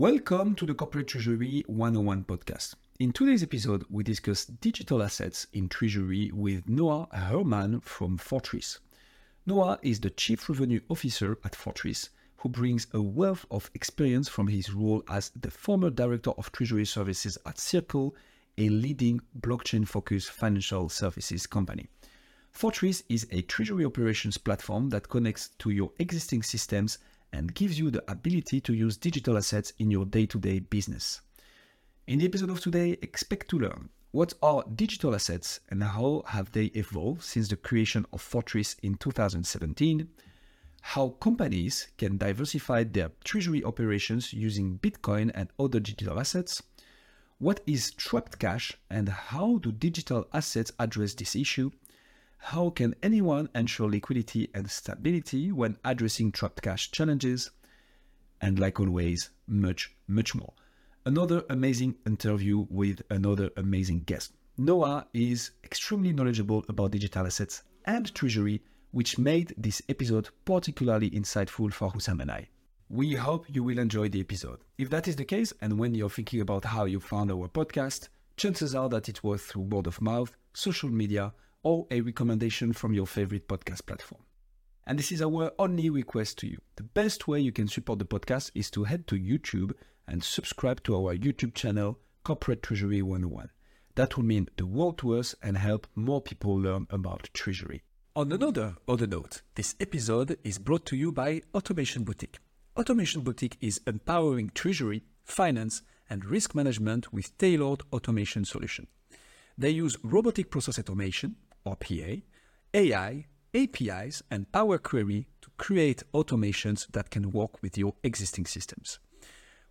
Welcome to the Corporate Treasury 101 podcast. In today's episode, we discuss digital assets in Treasury with Noah Herman from Fortris. Noah is the Chief Revenue Officer at Fortris, who brings a wealth of experience from his role as the former Director of Treasury Services at Circle, a leading blockchain focused financial services company. Fortris is a treasury operations platform that connects to your existing systems and gives you the ability to use digital assets in your day to day business. In the episode of today, expect to learn what are digital assets and how have they evolved since the creation of Fortris in 2017, how companies can diversify their treasury operations using Bitcoin and other digital assets, what is trapped cash and how do digital assets address this issue, how can anyone ensure liquidity and stability when addressing trapped cash challenges? And like always, much, much more. Another amazing interview with another amazing guest. Noah is extremely knowledgeable about digital assets and treasury, which made this episode particularly insightful for Hussam and I. We hope you will enjoy the episode. If that is the case, and when you're thinking about how you found our podcast, chances are that it was through word of mouth, social media, or a recommendation from your favorite podcast platform. And this is our only request to you. The best way you can support the podcast is to head to YouTube and subscribe to our YouTube channel, Corporate Treasury 101. That will mean the world to us and help more people learn about treasury. On another other note, this episode is brought to you by Automation Boutique. Automation Boutique is empowering treasury, finance, and risk management with tailored automation solution. They use robotic process automation, or PA, AI, APIs, and Power Query to create automations that can work with your existing systems.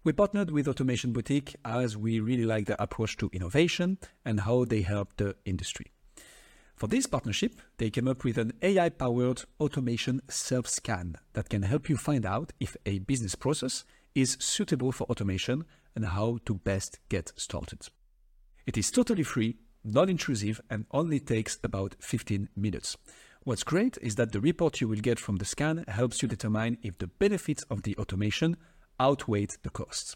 We partnered with Automation Boutique as we really like their approach to innovation and how they help the industry. For this partnership, they came up with an AI powered automation self scan that can help you find out if a business process is suitable for automation and how to best get started. It is totally free non-intrusive and only takes about 15 minutes. What's great is that the report you will get from the scan helps you determine if the benefits of the automation outweigh the costs.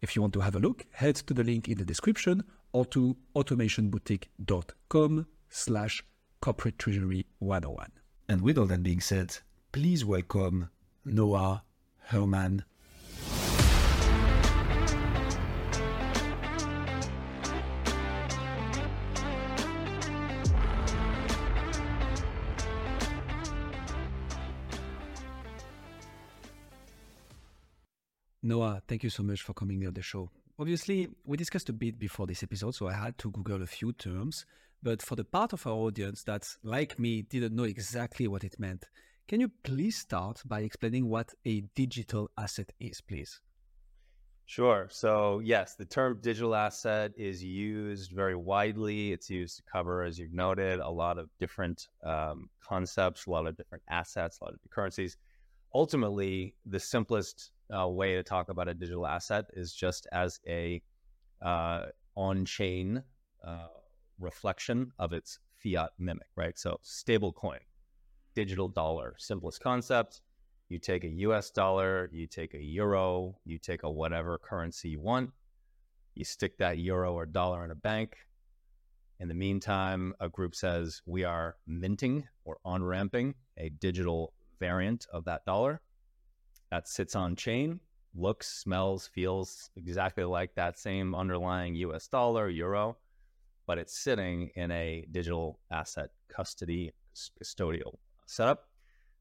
If you want to have a look, head to the link in the description or to automationboutique.com slash corporate treasury 101. And with all that being said, please welcome Noah Herman Noah, thank you so much for coming on the show. Obviously, we discussed a bit before this episode, so I had to Google a few terms. But for the part of our audience that, like me, didn't know exactly what it meant, can you please start by explaining what a digital asset is, please? Sure. So, yes, the term digital asset is used very widely. It's used to cover, as you've noted, a lot of different um, concepts, a lot of different assets, a lot of currencies. Ultimately, the simplest uh, way to talk about a digital asset is just as a uh, on-chain uh, reflection of its fiat mimic, right? So stable coin, digital dollar, simplest concept. You take a US dollar, you take a euro, you take a whatever currency you want, you stick that euro or dollar in a bank. In the meantime, a group says we are minting or on ramping a digital variant of that dollar that sits on chain, looks, smells, feels exactly like that same underlying US dollar, euro, but it's sitting in a digital asset custody custodial setup.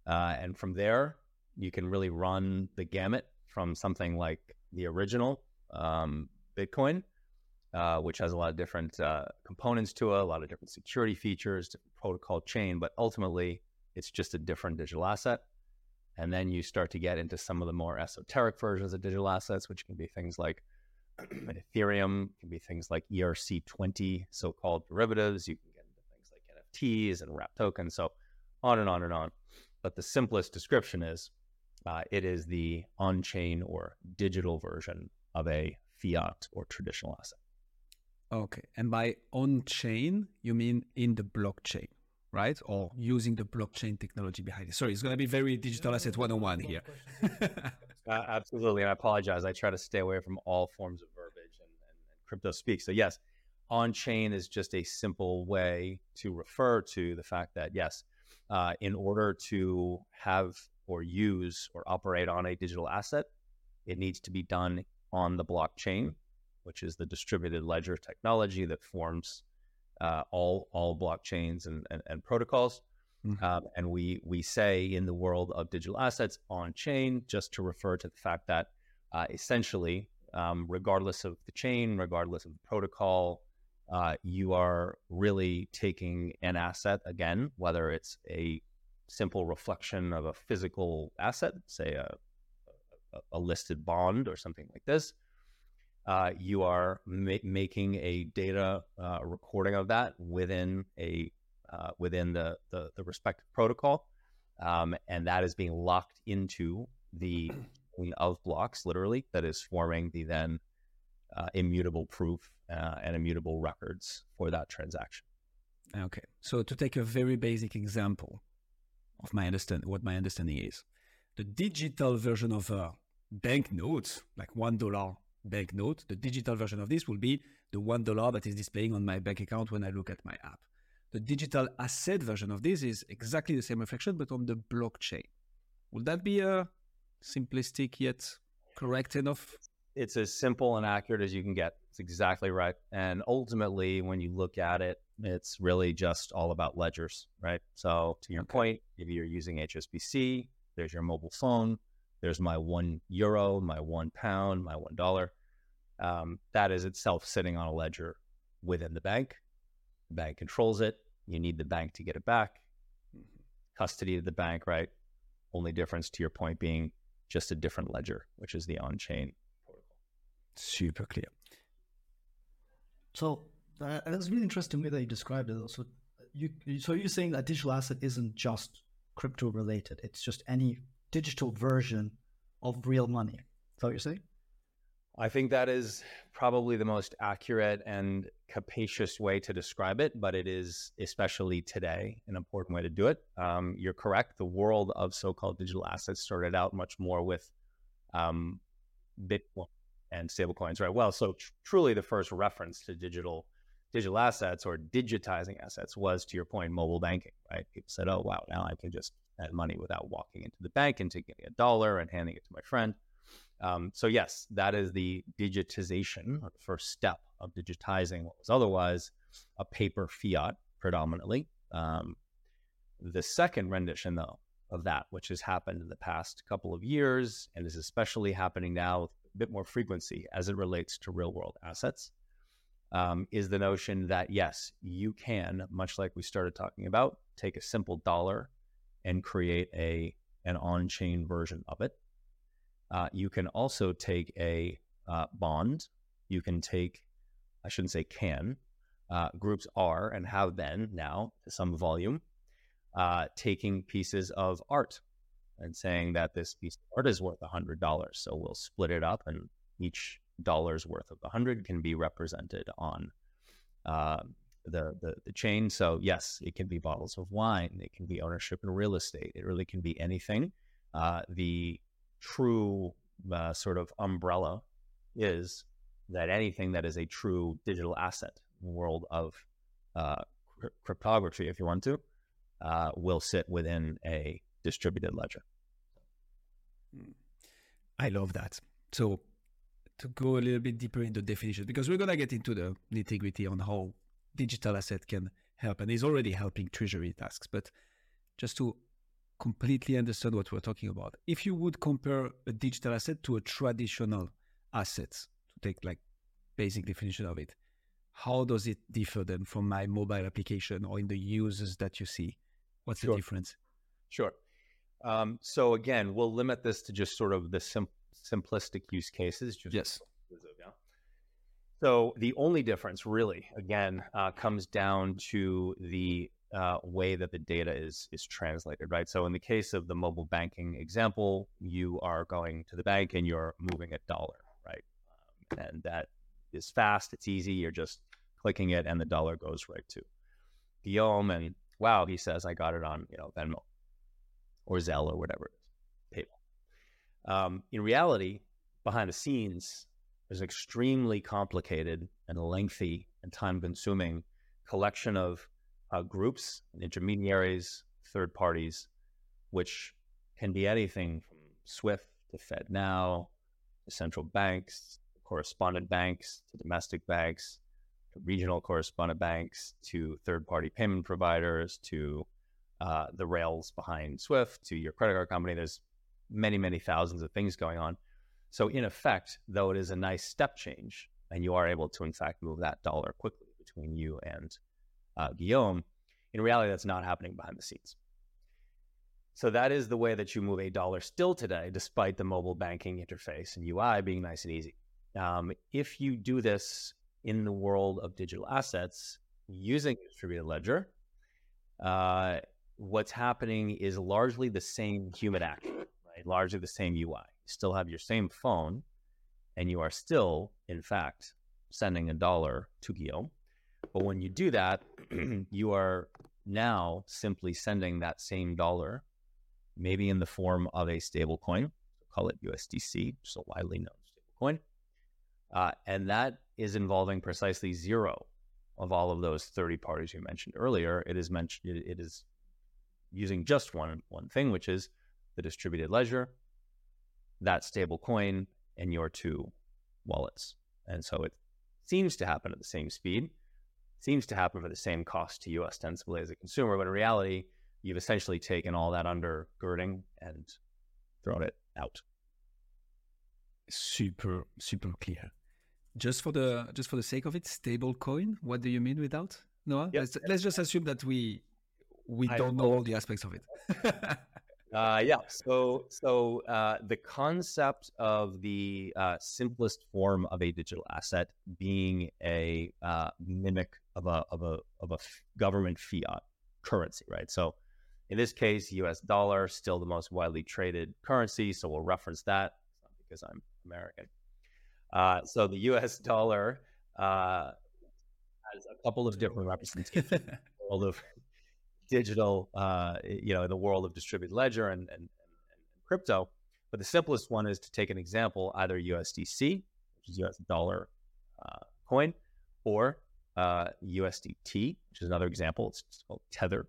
Uh, and from there, you can really run the gamut from something like the original um, Bitcoin, uh, which has a lot of different uh, components to it, a lot of different security features, protocol chain, but ultimately it's just a different digital asset. And then you start to get into some of the more esoteric versions of digital assets, which can be things like Ethereum, can be things like ERC20, so called derivatives. You can get into things like NFTs and wrap tokens, so on and on and on. But the simplest description is uh, it is the on chain or digital version of a fiat or traditional asset. Okay. And by on chain, you mean in the blockchain? Right? Or using the blockchain technology behind it. Sorry, it's going to be very digital asset 101 here. Uh, absolutely. And I apologize. I try to stay away from all forms of verbiage and, and, and crypto speak. So, yes, on chain is just a simple way to refer to the fact that, yes, uh, in order to have or use or operate on a digital asset, it needs to be done on the blockchain, which is the distributed ledger technology that forms uh, all all blockchains and, and, and protocols. Mm-hmm. Um, and we we say in the world of digital assets on chain just to refer to the fact that uh, essentially, um, regardless of the chain, regardless of the protocol, uh, you are really taking an asset again, whether it's a simple reflection of a physical asset, say a, a, a listed bond or something like this. Uh, you are ma- making a data uh, recording of that within a uh, within the, the, the respective protocol, um, and that is being locked into the of blocks, literally, that is forming the then uh, immutable proof uh, and immutable records for that transaction. Okay, so to take a very basic example of my understand what my understanding is, the digital version of a banknote, like one dollar banknote, the digital version of this will be the one dollar that is displaying on my bank account when I look at my app. The digital asset version of this is exactly the same reflection, but on the blockchain. Would that be a simplistic yet correct enough? It's as simple and accurate as you can get. It's exactly right. And ultimately, when you look at it, it's really just all about ledgers, right? So, to your okay. point, if you're using HSBC, there's your mobile phone, there's my one euro, my one pound, my one dollar. Um, that is itself sitting on a ledger within the bank. The bank controls it. You need the bank to get it back. Mm-hmm. Custody of the bank, right? Only difference to your point being just a different ledger, which is the on chain protocol. Super clear. So uh, that's really interesting way that you described it. So you so you're saying that digital asset isn't just crypto related; it's just any digital version of real money. Is that what you're saying? I think that is probably the most accurate and capacious way to describe it, but it is especially today an important way to do it. Um, you're correct. The world of so-called digital assets started out much more with um, Bitcoin and stablecoins, right? Well, so tr- truly, the first reference to digital digital assets or digitizing assets was, to your point, mobile banking, right? People said, "Oh, wow, now I can just add money without walking into the bank and taking a dollar and handing it to my friend." Um, so yes, that is the digitization, the first step of digitizing what was otherwise a paper fiat predominantly. Um, the second rendition, though, of that, which has happened in the past couple of years and is especially happening now with a bit more frequency as it relates to real world assets, um, is the notion that yes, you can, much like we started talking about, take a simple dollar and create a an on-chain version of it uh, you can also take a uh, bond. You can take, I shouldn't say can, uh, groups are and have been now to some volume, uh, taking pieces of art and saying that this piece of art is worth $100. So we'll split it up and each dollar's worth of 100 can be represented on uh, the, the, the chain. So yes, it can be bottles of wine. It can be ownership in real estate. It really can be anything. Uh, the true uh, sort of umbrella is that anything that is a true digital asset world of uh, cryptography, if you want to, uh, will sit within a distributed ledger. Hmm. I love that. So, to go a little bit deeper into definition, because we're going to get into the nitty gritty on how digital asset can help, and is already helping treasury tasks. But just to completely understand what we're talking about. If you would compare a digital asset to a traditional asset, to take like basic definition of it, how does it differ then from my mobile application or in the uses that you see? What's sure. the difference? Sure. Um, so again, we'll limit this to just sort of the sim- simplistic use cases. Just yes. So the only difference, really, again, uh, comes down to the uh, way that the data is is translated, right? So in the case of the mobile banking example, you are going to the bank and you're moving a dollar, right? Um, and that is fast, it's easy. You're just clicking it, and the dollar goes right to Guillaume. And wow, he says, I got it on you know Venmo or Zelle or whatever it is, PayPal. Um, in reality, behind the scenes, there's an extremely complicated and lengthy and time consuming collection of uh, groups, intermediaries, third parties, which can be anything from SWIFT to FedNow to central banks, correspondent banks to domestic banks, to regional correspondent banks, to third party payment providers, to uh, the rails behind Swift, to your credit card company. There's many, many thousands of things going on. So, in effect, though it is a nice step change, and you are able to, in fact, move that dollar quickly between you and uh, Guillaume, in reality, that's not happening behind the scenes. So that is the way that you move a dollar still today, despite the mobile banking interface and UI being nice and easy. Um, if you do this in the world of digital assets using distributed ledger, uh, what's happening is largely the same human action, right? Largely the same UI. Still have your same phone, and you are still, in fact, sending a dollar to Guillaume. But when you do that, you are now simply sending that same dollar maybe in the form of a stable coin, call it USDC, a widely known stable coin. Uh, and that is involving precisely zero of all of those 30 parties you mentioned earlier. It is mentioned it is using just one one thing, which is the distributed ledger, that stable coin, and your two wallets. And so it seems to happen at the same speed, seems to happen for the same cost to you ostensibly as a consumer, but in reality, you've essentially taken all that undergirding and thrown it out. Super, super clear. Just for the just for the sake of it, stable coin. What do you mean without Noah? Yep. Let's, let's just assume that we we don't know all the aspects of it. uh, yeah. So so uh, the concept of the uh, simplest form of a digital asset being a uh, mimic of a of a of a government fiat currency, right? So in this case, US dollar, still the most widely traded currency. So we'll reference that because I'm American. Uh, so the US dollar uh, has a couple of different representations of digital, uh, you know, in the world of distributed ledger and, and, and, crypto. But the simplest one is to take an example, either USDC, which is US dollar uh, coin, or USDT, uh, which is another example. It's called Tether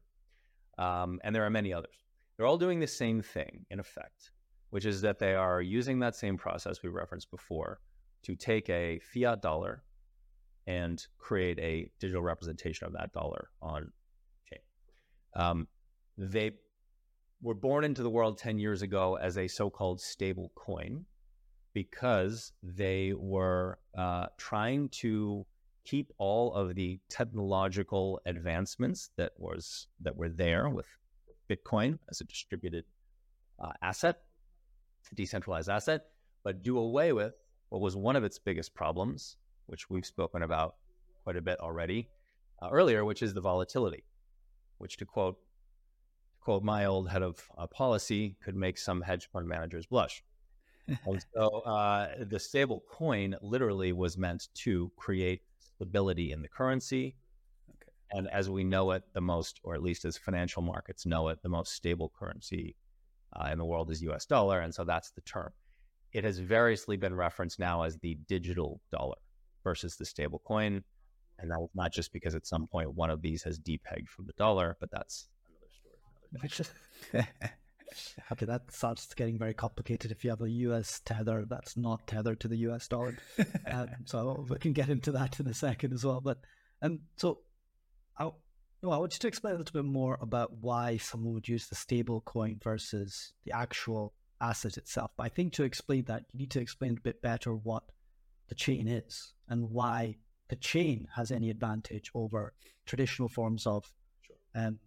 um, and there are many others. They're all doing the same thing in effect, which is that they are using that same process we referenced before to take a fiat dollar and create a digital representation of that dollar on. Um, they were born into the world 10 years ago as a so called stable coin because they were uh, trying to keep all of the technological advancements that was that were there with Bitcoin as a distributed uh, asset, decentralized asset, but do away with what was one of its biggest problems, which we've spoken about quite a bit already uh, earlier, which is the volatility, which to quote to quote my old head of uh, policy could make some hedge fund managers blush. and so uh, the stable coin literally was meant to create stability in the currency. Okay. And as we know it, the most, or at least as financial markets know it, the most stable currency uh, in the world is US dollar. And so that's the term. It has variously been referenced now as the digital dollar versus the stable coin. And that was not just because at some point one of these has depegged from the dollar, but that's another story. After that starts getting very complicated if you have a US tether that's not tethered to the US dollar. um, so we can get into that in a second as well. But um, so I, no, I want you to explain a little bit more about why someone would use the stable coin versus the actual asset itself. But I think to explain that, you need to explain a bit better what the chain is and why the chain has any advantage over traditional forms of sure. um,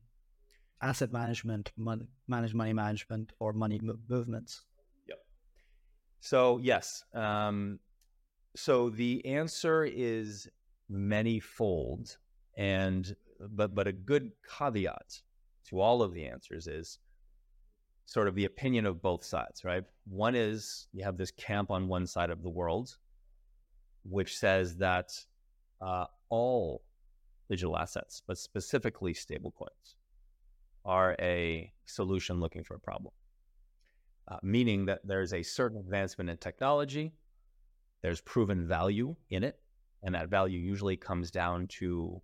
asset management, money, manage money management, or money movements? Yep. So yes. Um, so the answer is many-fold, and but but a good caveat to all of the answers is sort of the opinion of both sides, right? One is you have this camp on one side of the world, which says that uh, all digital assets, but specifically stablecoins, are a solution looking for a problem. uh, meaning that there's a certain advancement in technology, there's proven value in it, and that value usually comes down to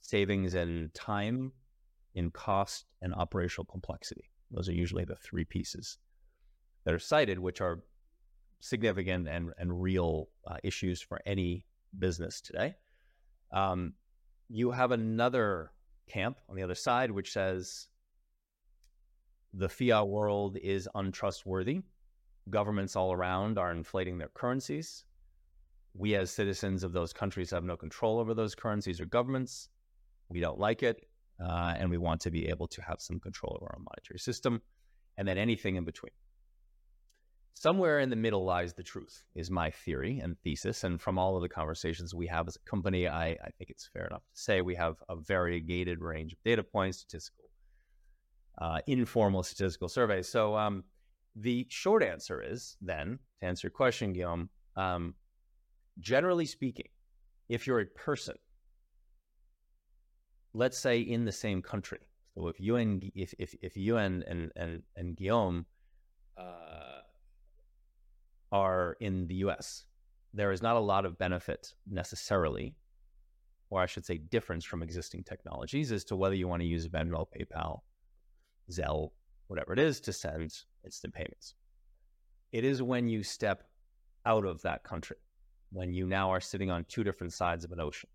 savings in time, in cost, and operational complexity. Those are usually the three pieces that are cited, which are significant and, and real uh, issues for any business today. Um, you have another camp on the other side, which says the fiat world is untrustworthy. Governments all around are inflating their currencies. We, as citizens of those countries, have no control over those currencies or governments. We don't like it, uh, and we want to be able to have some control over our monetary system, and then anything in between. Somewhere in the middle lies the truth, is my theory and thesis. And from all of the conversations we have as a company, I, I think it's fair enough to say we have a variegated range of data points, statistical, uh, informal statistical surveys. So um, the short answer is then, to answer your question, Guillaume, um, generally speaking, if you're a person, let's say in the same country, so if you and if if, if you and and and, and Guillaume uh, are in the US. There is not a lot of benefit necessarily, or I should say, difference from existing technologies as to whether you want to use Venmo, PayPal, Zelle, whatever it is to send instant payments. It is when you step out of that country, when you now are sitting on two different sides of an ocean,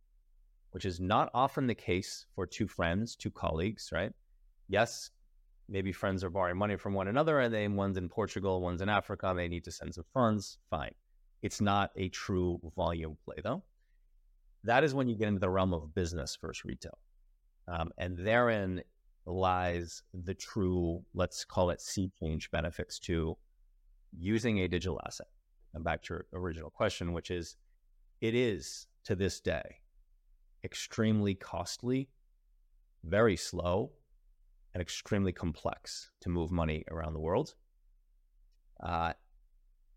which is not often the case for two friends, two colleagues, right? Yes, maybe friends are borrowing money from one another and then one's in Portugal, one's in Africa, they need to send some funds. Fine. It's not a true volume play though. That is when you get into the realm of business versus retail. Um, and therein lies the true, let's call it sea change benefits to using a digital asset. And back to your original question, which is it is to this day extremely costly, very slow, and extremely complex to move money around the world. Uh,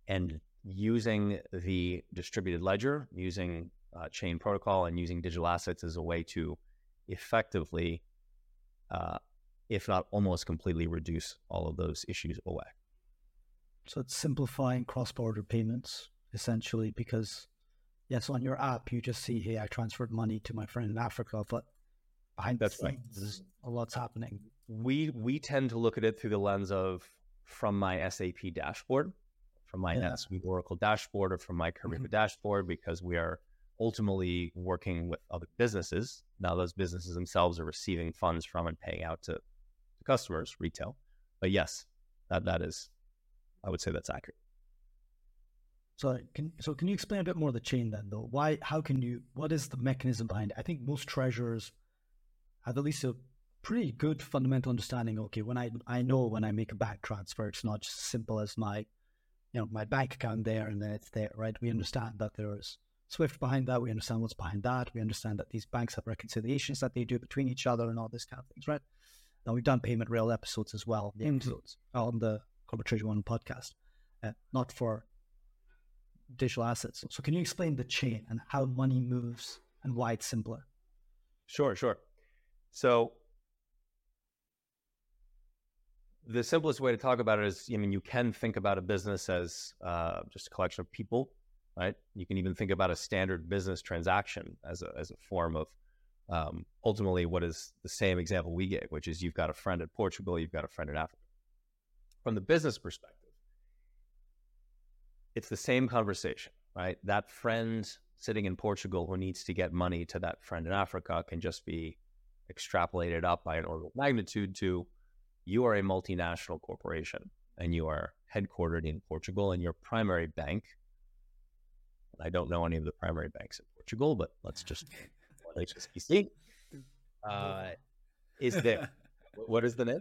and using the distributed ledger, using uh, chain protocol, and using digital assets as a way to effectively, uh, if not almost completely, reduce all of those issues away. So it's simplifying cross-border payments essentially because yes, on your app you just see, hey, I transferred money to my friend in Africa, but behind That's the scenes, right. a lot's happening we we tend to look at it through the lens of from my SAP dashboard, from my yeah. Oracle dashboard, or from my Kyriba mm-hmm. dashboard, because we are ultimately working with other businesses. Now, those businesses themselves are receiving funds from and paying out to, to customers, retail. But yes, that that is, I would say that's accurate. So can so can you explain a bit more of the chain then, though? Why? How can you? What is the mechanism behind it? I think most treasurers have at least a pretty good fundamental understanding. Okay, when I I know when I make a bank transfer, it's not just simple as my, you know, my bank account there and then it's there, right? We understand that there is Swift behind that. We understand what's behind that. We understand that these banks have reconciliations that they do between each other and all this kind of things, right? Now we've done payment rail episodes as well, the episodes on the Corporate Treasury One podcast, uh, not for digital assets. So can you explain the chain and how money moves and why it's simpler? Sure, sure. So the simplest way to talk about it is, I mean, you can think about a business as uh, just a collection of people, right? You can even think about a standard business transaction as a, as a form of um, ultimately what is the same example we get, which is you've got a friend in Portugal, you've got a friend in Africa. From the business perspective, it's the same conversation, right? That friend sitting in Portugal who needs to get money to that friend in Africa can just be extrapolated up by an order of magnitude to you are a multinational corporation and you are headquartered in Portugal and your primary bank, I don't know any of the primary banks in Portugal, but let's just HSBC, uh, is there. what is the name?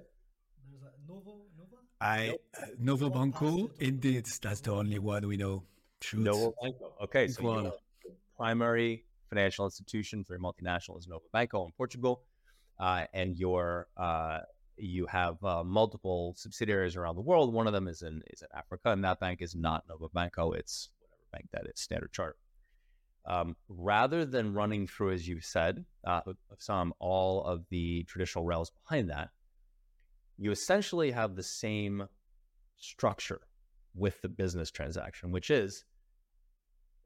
There's a Novo, Nova? I, uh, Novo Banco, indeed, that's the only one we know. Shoot. Novo Banco. Okay, so primary financial institution for a multinational is Novo Banco in Portugal, uh, and your uh, you have uh, multiple subsidiaries around the world. One of them is in is in Africa, and that bank is not Novo Banco. It's whatever bank that is, Standard Chartered. Um, rather than running through, as you said, uh, some all of the traditional rails behind that, you essentially have the same structure with the business transaction, which is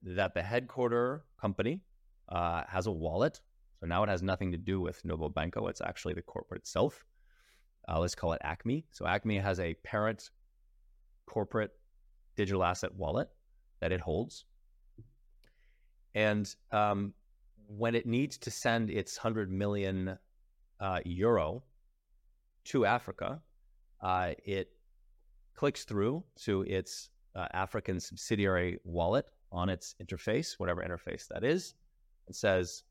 that the headquarter company uh, has a wallet. So now it has nothing to do with Novo Banco. It's actually the corporate itself. Uh, let's call it Acme. So Acme has a parent corporate digital asset wallet that it holds. And um, when it needs to send its 100 million uh, euro to Africa, uh, it clicks through to its uh, African subsidiary wallet on its interface, whatever interface that is, and says,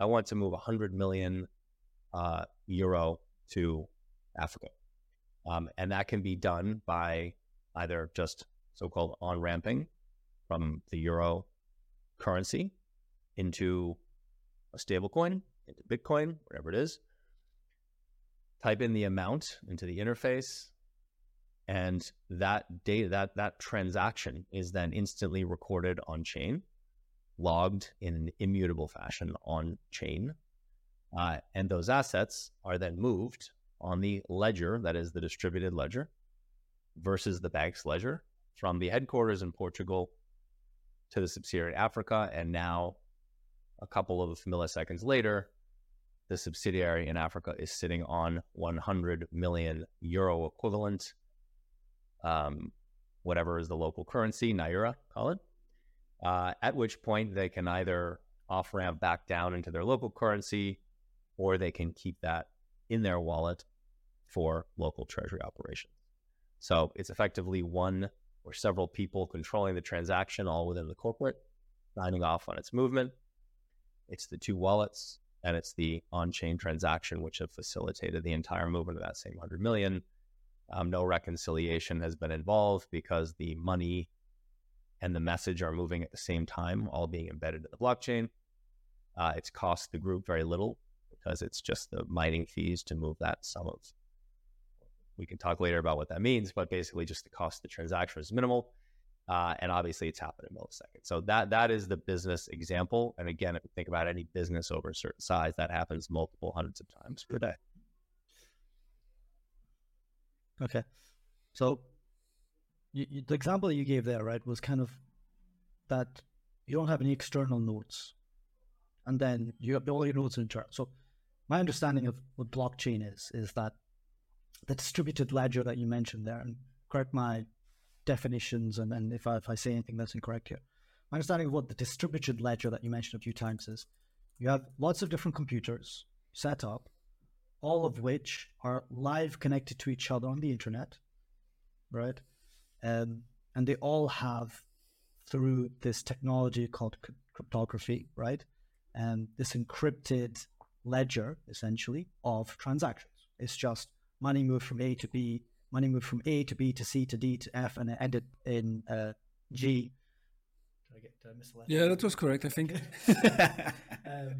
I want to move 100 million uh, euro to Africa. Um, and that can be done by either just so called on ramping from the euro currency into a stablecoin, into Bitcoin, whatever it is. Type in the amount into the interface, and that data, that that transaction is then instantly recorded on chain, logged in an immutable fashion on chain, uh, and those assets are then moved on the ledger that is the distributed ledger versus the bank's ledger from the headquarters in Portugal to the subsidiary in Africa, and now a couple of milliseconds later, the subsidiary in Africa is sitting on 100 million euro equivalent, um, whatever is the local currency, Naira, call it. Uh, at which point they can either off ramp back down into their local currency or they can keep that in their wallet for local treasury operations. So it's effectively one or several people controlling the transaction all within the corporate, signing off on its movement. It's the two wallets and it's the on-chain transaction which have facilitated the entire movement of that same 100 million. Um, no reconciliation has been involved because the money and the message are moving at the same time, all being embedded in the blockchain. Uh, it's cost the group very little because it's just the mining fees to move that sum of. We can talk later about what that means, but basically, just the cost of the transaction is minimal. Uh, and obviously, it's happened in milliseconds. So that that is the business example. And again, if you think about any business over a certain size, that happens multiple hundreds of times per day. Okay, so you, you, the example you gave there, right, was kind of that you don't have any external nodes, and then you have all your nodes in internal. So my understanding of what blockchain is is that the distributed ledger that you mentioned there, and correct my definitions and, and if, I, if I say anything that's incorrect here. My understanding of what the distributed ledger that you mentioned a few times is you have lots of different computers set up, all of which are live connected to each other on the internet, right? Um, and they all have, through this technology called cryptography, right? And this encrypted ledger, essentially, of transactions. It's just money moved from A to B money moved from A to B to C to D to F, and it ended in uh, G. Did I get uh, misled? Yeah, that was correct, I think. um,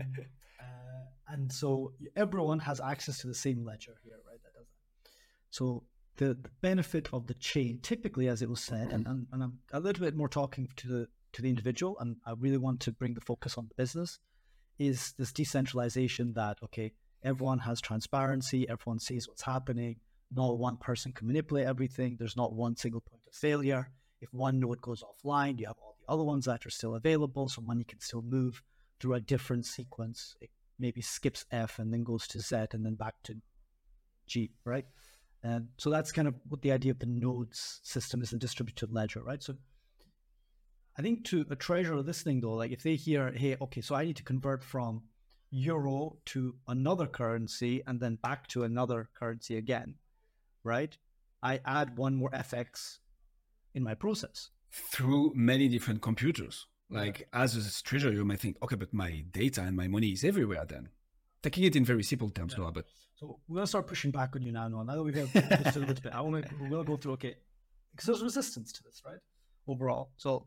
uh, and so everyone has access to the same ledger here, right? That does that. So the, the benefit of the chain, typically, as it was said, and, and, and I'm a little bit more talking to the to the individual, and I really want to bring the focus on the business, is this decentralization that okay, everyone has transparency, everyone sees what's happening not one person can manipulate everything. There's not one single point of failure. If one node goes offline, you have all the other ones that are still available, so money can still move through a different sequence. It maybe skips F and then goes to Z and then back to G, right? And so that's kind of what the idea of the nodes system is a distributed ledger, right? So I think to a treasurer listening though, like if they hear, hey, okay, so I need to convert from euro to another currency and then back to another currency again right? I add one more FX in my process. Through many different computers. Like yeah. as a treasurer, you might think, okay, but my data and my money is everywhere then. Taking it in very simple terms, yeah. Noah, but so we're gonna start pushing back on you now, Noah. Now that we've had a little bit, I want to we'll go through okay. Because there's resistance to this, right? Overall. So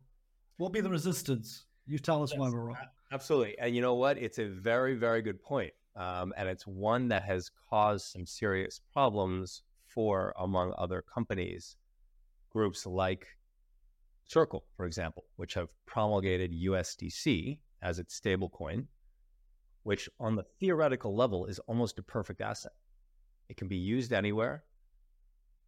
what will be the resistance? You tell us yes, why we're wrong. Absolutely. And you know what? It's a very, very good point. Um, and it's one that has caused some serious problems for, among other companies, groups like Circle, for example, which have promulgated USDC as its stablecoin, which on the theoretical level is almost a perfect asset. It can be used anywhere.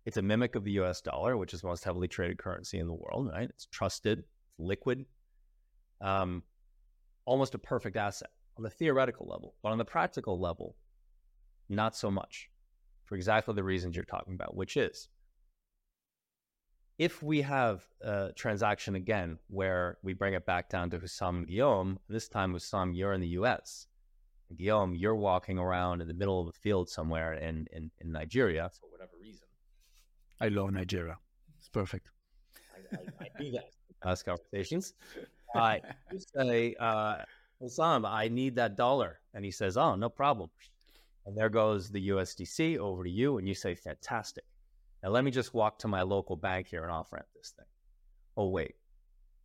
It's a mimic of the US dollar, which is the most heavily traded currency in the world, right? It's trusted, it's liquid, um, almost a perfect asset on the theoretical level. But on the practical level, not so much for exactly the reasons you're talking about, which is if we have a transaction again where we bring it back down to Hussam Guillaume, this time Hussam, you're in the US. Guillaume, you're walking around in the middle of a field somewhere in, in, in Nigeria for whatever reason. I love Nigeria. It's perfect. I, I, I do that past conversations. I you say, uh, Hussam, I need that dollar. And he says, Oh, no problem. And there goes the USDC over to you. And you say, Fantastic. Now let me just walk to my local bank here and off ramp this thing. Oh, wait,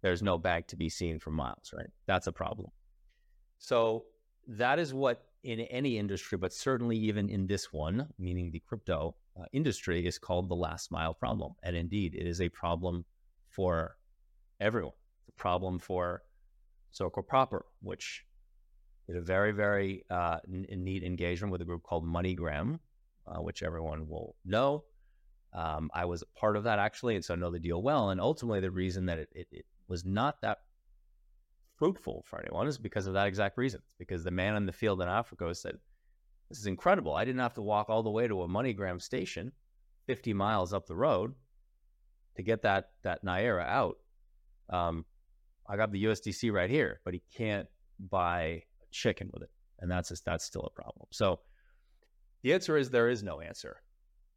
there's no bank to be seen for miles, right? That's a problem. So that is what in any industry, but certainly even in this one, meaning the crypto uh, industry, is called the last mile problem. And indeed, it is a problem for everyone. It's a problem for Circle Proper, which is a very, very uh, n- neat engagement with a group called MoneyGram, uh, which everyone will know. Um, I was a part of that actually, and so I know the deal well. And ultimately, the reason that it, it, it was not that fruitful for anyone is because of that exact reason. It's because the man in the field in Africa said, This is incredible. I didn't have to walk all the way to a MoneyGram station 50 miles up the road to get that, that Naira out. Um, I got the USDC right here, but he can't buy chicken with it. And that's just, that's still a problem. So the answer is there is no answer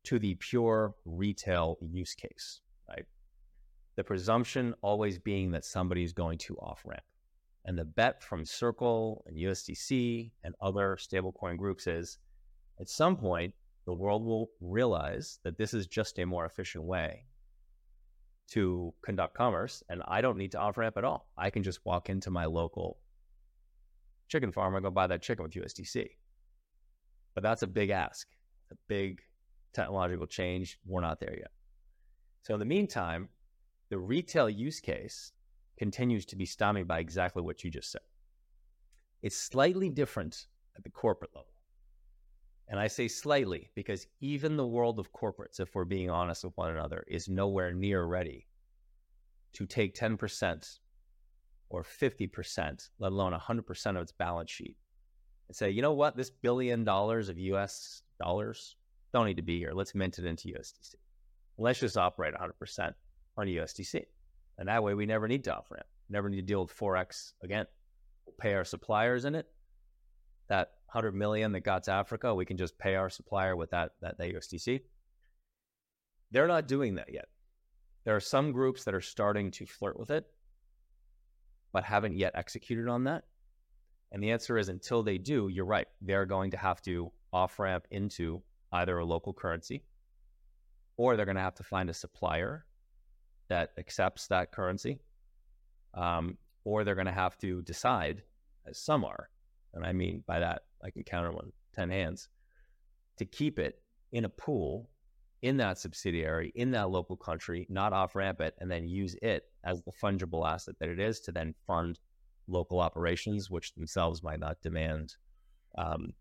to the pure retail use case, right? The presumption always being that somebody is going to off ramp. And the bet from Circle and USDC and other stablecoin groups is at some point, the world will realize that this is just a more efficient way to conduct commerce. And I don't need to off ramp at all. I can just walk into my local chicken farm and go buy that chicken with USDC. But that's a big ask, a big technological change. We're not there yet. So in the meantime, the retail use case continues to be stymied by exactly what you just said. It's slightly different at the corporate level. And I say slightly because even the world of corporates, if we're being honest with one another, is nowhere near ready to take 10% or 50%, let alone 100% of its balance sheet and say, you know what, this billion dollars of US dollars don't need to be here. Let's mint it into USDC. Let's just operate 100% on USDC. And that way we never need to off ramp, never need to deal with Forex again. We'll pay our suppliers in it. That 100 million that got to Africa, we can just pay our supplier with that, that, that USDC. They're not doing that yet. There are some groups that are starting to flirt with it, but haven't yet executed on that. And the answer is until they do, you're right. They're going to have to off ramp into either a local currency or they're going to have to find a supplier that accepts that currency, um, or they're going to have to decide, as some are, and I mean by that, I can count on 10 hands, to keep it in a pool in that subsidiary, in that local country, not off ramp it, and then use it as the fungible asset that it is to then fund local operations, which themselves might not demand um,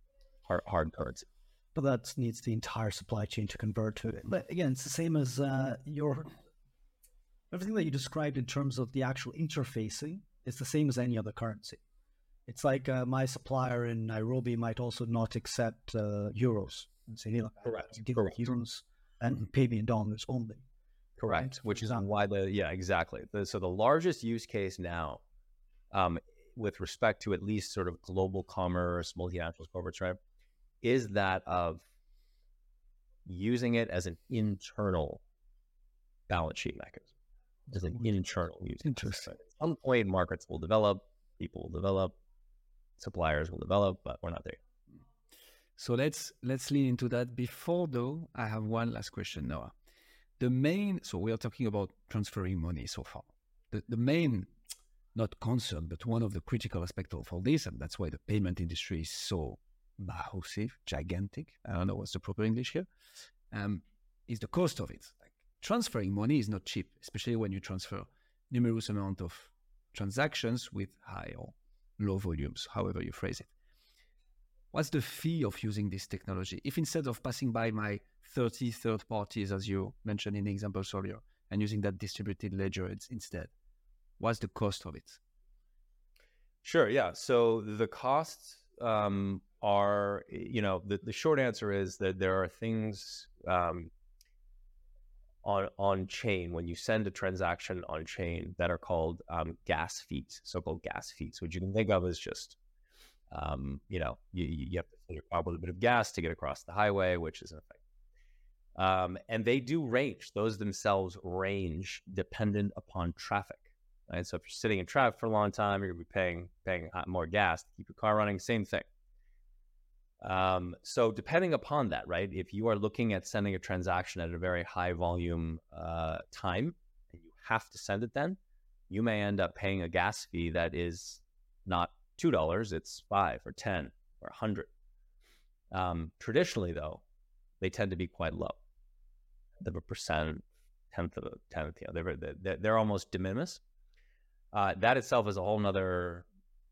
hard, hard currency but that needs the entire supply chain to convert to it. But again, it's the same as uh, your everything that you described in terms of the actual interfacing is the same as any other currency. It's like uh, my supplier in Nairobi might also not accept uh, euros and say, "Hey, look, correct, correct. euros and pay me in dollars only." Correct, right? which is why the yeah exactly. The, so the largest use case now, um, with respect to at least sort of global commerce, multinational corporates, right? is that of using it as an internal balance sheet mechanism, as an internal use. Interesting. At some point, markets will develop, people will develop, suppliers will develop, but we're not there. So let's let's lean into that. Before though, I have one last question, Noah. The main so we are talking about transferring money so far. The the main not concern, but one of the critical aspects of all this, and that's why the payment industry is so massive, gigantic. I don't know what's the proper English here. Um, is the cost of it. Transferring money is not cheap, especially when you transfer numerous amount of transactions with high or low volumes, however you phrase it. what's the fee of using this technology? If instead of passing by my 30 third parties, as you mentioned in the examples earlier, and using that distributed ledger instead, what's the cost of it? Sure. Yeah. So the costs um, are, you know, the, the short answer is that there are things um, on on chain when you send a transaction on chain that are called um, gas fees, so-called gas fees, which you can think of as just, um, you know, you, you have to fill your car with a bit of gas to get across the highway, which is in effect. Um, and they do range; those themselves range dependent upon traffic. Right? So if you're sitting in traffic for a long time, you're gonna be paying paying more gas to keep your car running. Same thing. Um, so depending upon that, right? If you are looking at sending a transaction at a very high volume uh, time, and you have to send it, then you may end up paying a gas fee that is not two dollars; it's five or ten or a hundred. Um, traditionally, though, they tend to be quite low. Of a percent, tenth of a tenth. You know, they're they're, they're almost de minimis. Uh, that itself is a whole nother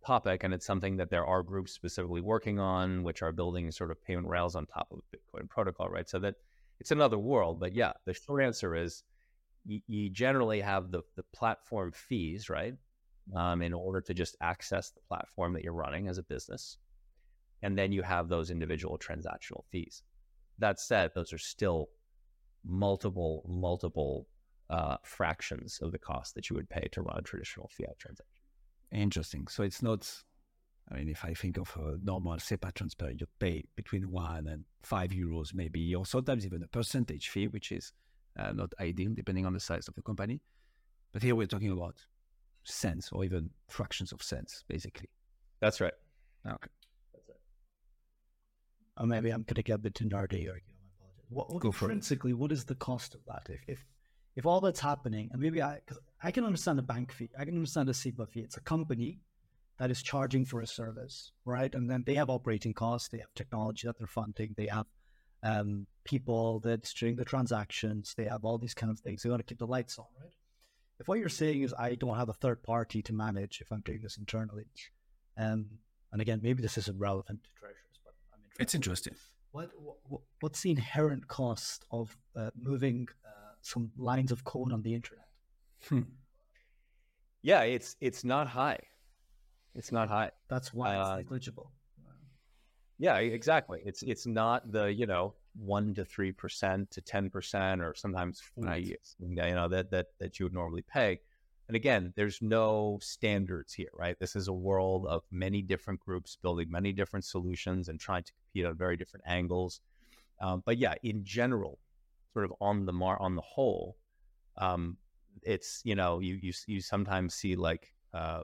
topic, and it's something that there are groups specifically working on, which are building sort of payment rails on top of Bitcoin protocol, right? So that it's another world. But yeah, the short answer is you, you generally have the the platform fees, right? Um, in order to just access the platform that you're running as a business, and then you have those individual transactional fees. That said, those are still multiple multiple uh, fractions of the cost that you would pay to run a traditional fiat transaction. Interesting. So it's not, I mean, if I think of a normal SEPA transfer, you pay between one and five euros, maybe, or sometimes even a percentage fee, which is uh, not ideal depending on the size of the company. But here we're talking about cents or even fractions of cents, basically. That's right. Okay. That's right. Or maybe I'm going to get a bit too nerdy. Or, you know, what, what Go intrinsically, what is the cost of that? If, if if all that's happening, and maybe I, cause I can understand a bank fee, I can understand a SEPA fee. It's a company that is charging for a service, right? And then they have operating costs, they have technology that they're funding, they have um, people that's doing the transactions, they have all these kind of things. They want to keep the lights on, right? If what you're saying is I don't have a third party to manage if I'm doing this internally, um, and again, maybe this isn't relevant to treasures, but I'm interested. It's interesting. What, what what's the inherent cost of uh, moving some lines of code on the internet. Hmm. Yeah, it's it's not high. It's not high. That's why uh, it's negligible. Yeah, exactly. It's it's not the you know one to three percent to ten percent or sometimes right. you know that that that you would normally pay. And again, there's no standards here, right? This is a world of many different groups building many different solutions and trying to compete on very different angles. Um, but yeah, in general, sort of on the mar on the whole, um, it's you know you you you sometimes see like uh,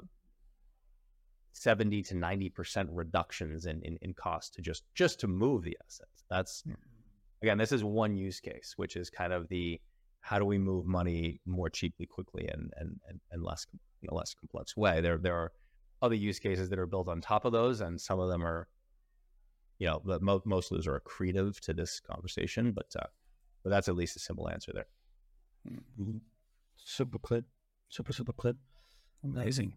seventy to ninety percent reductions in, in in cost to just just to move the assets. That's mm-hmm. again, this is one use case, which is kind of the how do we move money more cheaply, quickly, and and and, and less in a less complex way. There there are other use cases that are built on top of those, and some of them are, you know, mo- most of those are accretive to this conversation, but uh, but that's at least a simple answer there. Mm-hmm. Super clear. Super, super clear. Amazing.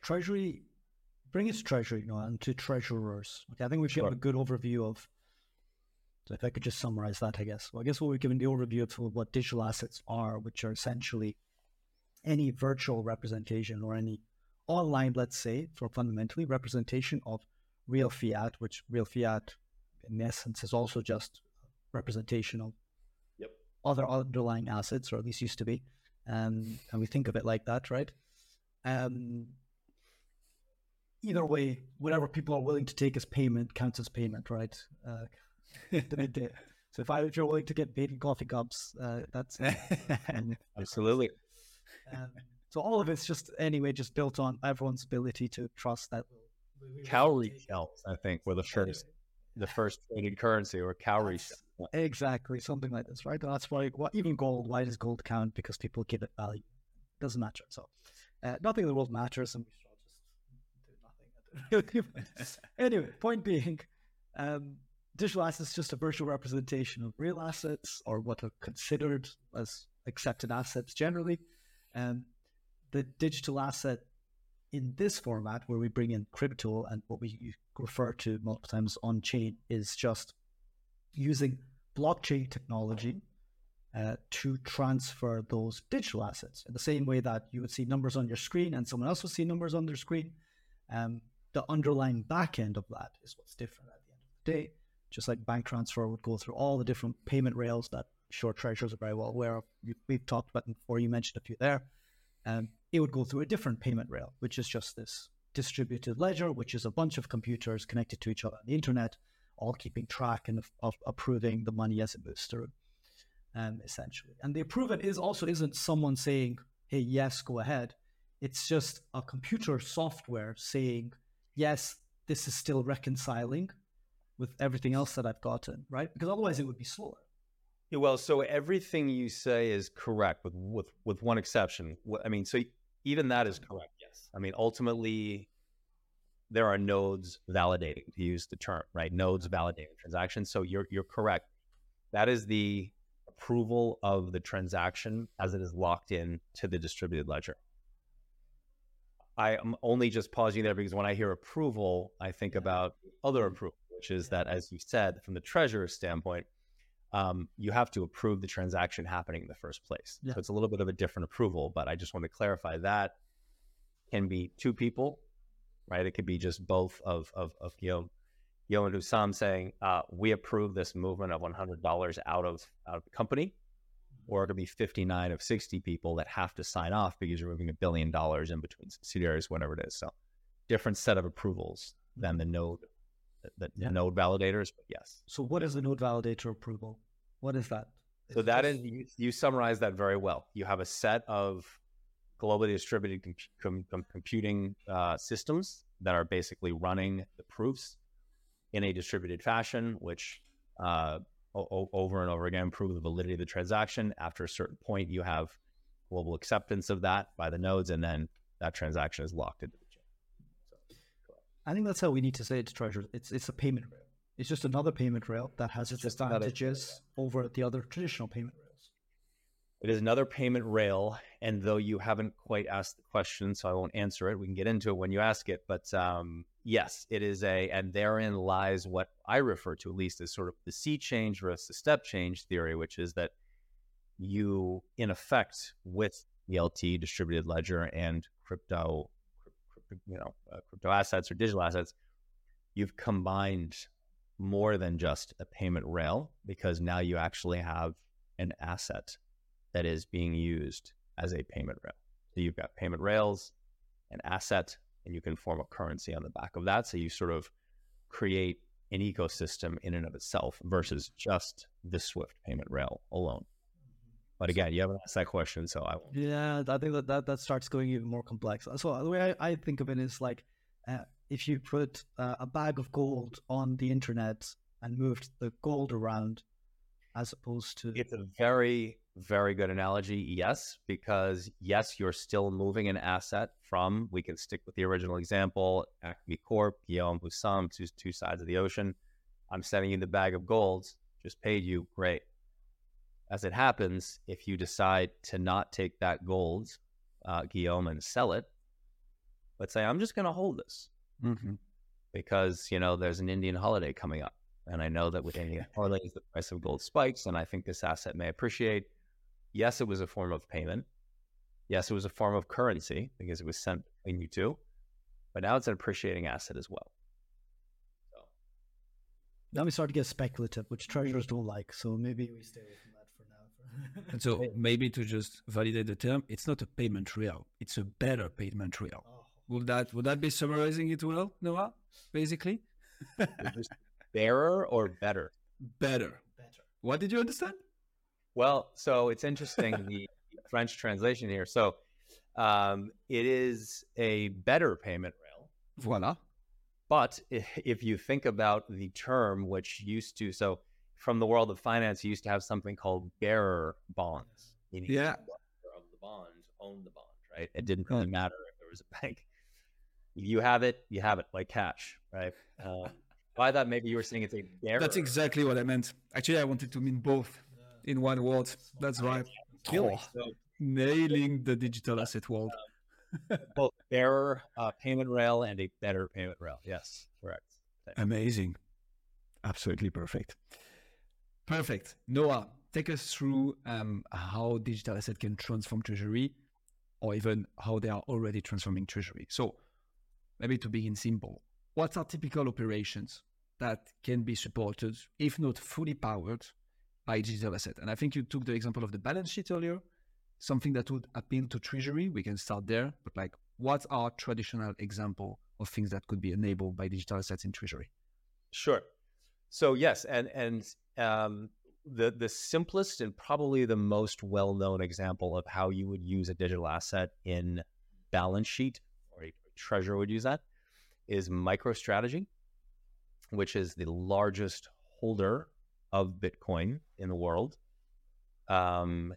Treasury, bring us treasury you know, and to treasurers. Okay, I think we've sure. given a good overview of, so if I could just summarize that, I guess. Well, I guess what we've given the overview of what digital assets are, which are essentially any virtual representation or any online, let's say, for fundamentally representation of real fiat, which real fiat in essence is also just representation of other underlying assets, or at least used to be. Um, and we think of it like that, right? Um, either way, whatever people are willing to take as payment counts as payment, right? Uh, so if I if you're willing to get paid in coffee cups, uh, that's absolutely. Um, so all of it's just anyway just built on everyone's ability to trust that. Cowrie shells, I think, were the first the first traded currency or cowrie shells. Exactly, something like this, right? That's why what, even gold. Why does gold count? Because people give it value. It doesn't matter. So uh, nothing in the world matters, and we should just do nothing. anyway, point being, um, digital assets is just a virtual representation of real assets or what are considered as accepted assets generally. And the digital asset in this format where we bring in crypto and what we refer to multiple times on chain is just using blockchain technology uh, to transfer those digital assets in the same way that you would see numbers on your screen and someone else would see numbers on their screen. Um, the underlying back end of that is what's different at the end of the day. Just like bank transfer would go through all the different payment rails that sure treasurers are very well aware of. We've talked about them before. You mentioned a few there. Um, it would go through a different payment rail, which is just this distributed ledger, which is a bunch of computers connected to each other on the internet, all keeping track and of, of approving the money as it moves through, um, essentially. And the approve it is also isn't someone saying, "Hey, yes, go ahead." It's just a computer software saying, "Yes, this is still reconciling with everything else that I've gotten," right? Because otherwise, it would be slower. Yeah, well, so everything you say is correct, with with with one exception. I mean, so even that is correct. Yes. I mean, ultimately, there are nodes validating, to use the term, right? Nodes validating transactions. So you're you're correct. That is the approval of the transaction as it is locked in to the distributed ledger. I am only just pausing there because when I hear approval, I think about other approval, which is that, as you said, from the treasurer's standpoint, um, you have to approve the transaction happening in the first place. Yeah. So it's a little bit of a different approval, but I just want to clarify that can be two people, right? It could be just both of of, of Guillaume, Guillaume and Hussam saying, uh, we approve this movement of $100 out of out of the company, or it could be 59 of 60 people that have to sign off because you're moving a billion dollars in between subsidiaries, whatever it is. So different set of approvals than the node the yeah. node validators, but yes. So what is the node validator approval? What is that? So that is you, you summarize that very well. You have a set of globally distributed com- com- computing uh, systems that are basically running the proofs in a distributed fashion, which uh, o- over and over again prove the validity of the transaction. After a certain point, you have global acceptance of that by the nodes, and then that transaction is locked into the chain. So, I think that's how we need to say it to treasurers. It's it's a payment rail. It's just another payment rail that has its advantages over the other traditional payment rails. It is another payment rail, and though you haven't quite asked the question, so I won't answer it. We can get into it when you ask it. But um, yes, it is a, and therein lies what I refer to at least as sort of the sea change versus the step change theory, which is that you, in effect, with DLT, distributed ledger, and crypto you know uh, crypto assets or digital assets, you've combined more than just a payment rail because now you actually have an asset that is being used as a payment rail. So you've got payment rails, an asset, and you can form a currency on the back of that. So you sort of create an ecosystem in and of itself versus just the Swift payment rail alone. But again, you haven't asked that question, so I won't. Yeah, I think that, that that starts going even more complex. So the way I, I think of it is like uh, if you put uh, a bag of gold on the internet and moved the gold around, as opposed to it's a very very good analogy. Yes, because yes, you're still moving an asset from. We can stick with the original example. Acme Corp, Guillaume Hussam, two two sides of the ocean. I'm sending you the bag of gold. Just paid you. Great as it happens, if you decide to not take that gold, uh, Guillaume, and sell it, let's say I'm just going to hold this mm-hmm. because you know there's an Indian holiday coming up, and I know that with Indian holidays the price of gold spikes, and I think this asset may appreciate. Yes, it was a form of payment. Yes, it was a form of currency because it was sent between you two, but now it's an appreciating asset as well. So. Now we start to get speculative, which treasurers don't like. So maybe we stay away from that for now. and so maybe to just validate the term, it's not a payment real; it's a better payment real. Oh. Would that would that be summarizing it well, Noah? Basically, bearer or better? Better. Better. What did you understand? Well, so it's interesting the French translation here. So um, it is a better payment rail. Voila. But if you think about the term, which used to so from the world of finance, you used to have something called bearer bonds. Meaning yeah. of the bond owned the bond, right? It didn't really matter if there was a bank. You have it, you have it, like cash, right? Um, I thought maybe you were saying it's a bearer. That's exactly what I meant. Actually, I wanted to mean both in one word. That's right. Really? So, nailing the digital asset world. Both fairer uh, payment rail and a better payment rail. Yes, correct. Amazing. Absolutely perfect. Perfect. Noah, take us through um, how digital asset can transform treasury or even how they are already transforming treasury. So maybe to begin simple, what are typical operations that can be supported, if not fully powered, by digital asset? And I think you took the example of the balance sheet earlier, something that would appeal to treasury. We can start there, but like what are traditional example of things that could be enabled by digital assets in treasury? Sure. So yes, and and um, the the simplest and probably the most well known example of how you would use a digital asset in balance sheet or a treasurer would use that is MicroStrategy, which is the largest holder of Bitcoin in the world, um,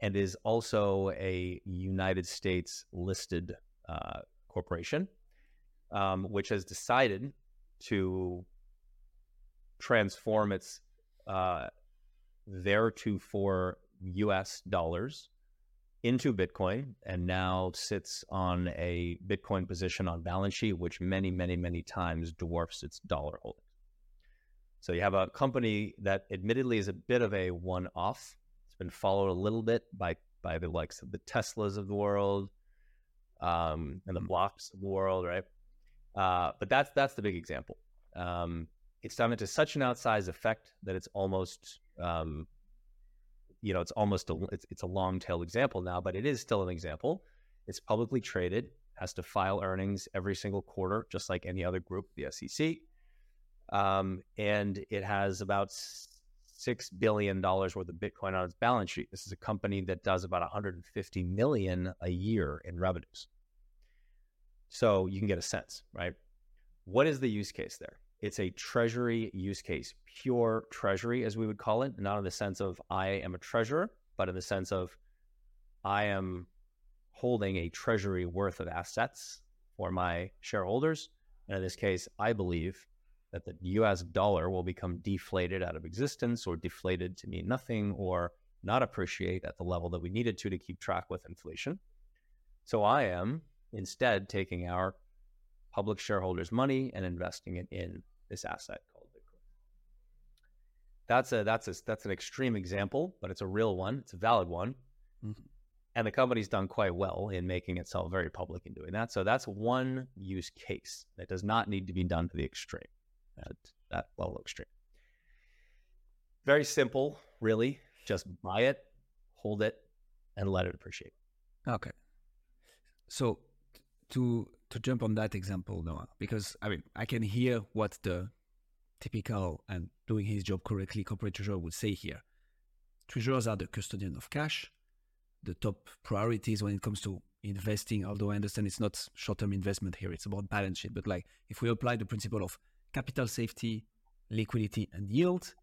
and is also a United States listed uh, corporation, um, which has decided to transform its uh, theretofore US dollars into Bitcoin and now sits on a Bitcoin position on balance sheet, which many, many, many times dwarfs its dollar holdings. So you have a company that admittedly is a bit of a one-off. It's been followed a little bit by by the likes of the Teslas of the world um, and the blocks of the world, right? Uh, but that's that's the big example. Um, it's done it to such an outsized effect that it's almost um, you know it's almost a it's, it's a long tail example now but it is still an example. It's publicly traded has to file earnings every single quarter just like any other group the sec um, and it has about six billion dollars worth of bitcoin on its balance sheet. This is a company that does about 150 million a year in revenues. So you can get a sense right? What is the use case there it's a treasury use case, pure treasury, as we would call it, not in the sense of I am a treasurer, but in the sense of I am holding a treasury worth of assets for my shareholders. And in this case, I believe that the US dollar will become deflated out of existence or deflated to mean nothing or not appreciate at the level that we needed to to keep track with inflation. So I am instead taking our public shareholders' money and investing it in this asset called Bitcoin. That's a that's a that's an extreme example, but it's a real one. It's a valid one. Mm-hmm. And the company's done quite well in making itself very public in doing that. So that's one use case that does not need to be done to the extreme, at that level of extreme. Very simple, really. Just buy it, hold it, and let it appreciate. Okay. So to to jump on that example, Noah, because I mean, I can hear what the typical and doing his job correctly corporate treasurer would say here. Treasurers are the custodian of cash. The top priorities when it comes to investing, although I understand it's not short-term investment here, it's about balance sheet. But like if we apply the principle of capital safety, liquidity, and yield,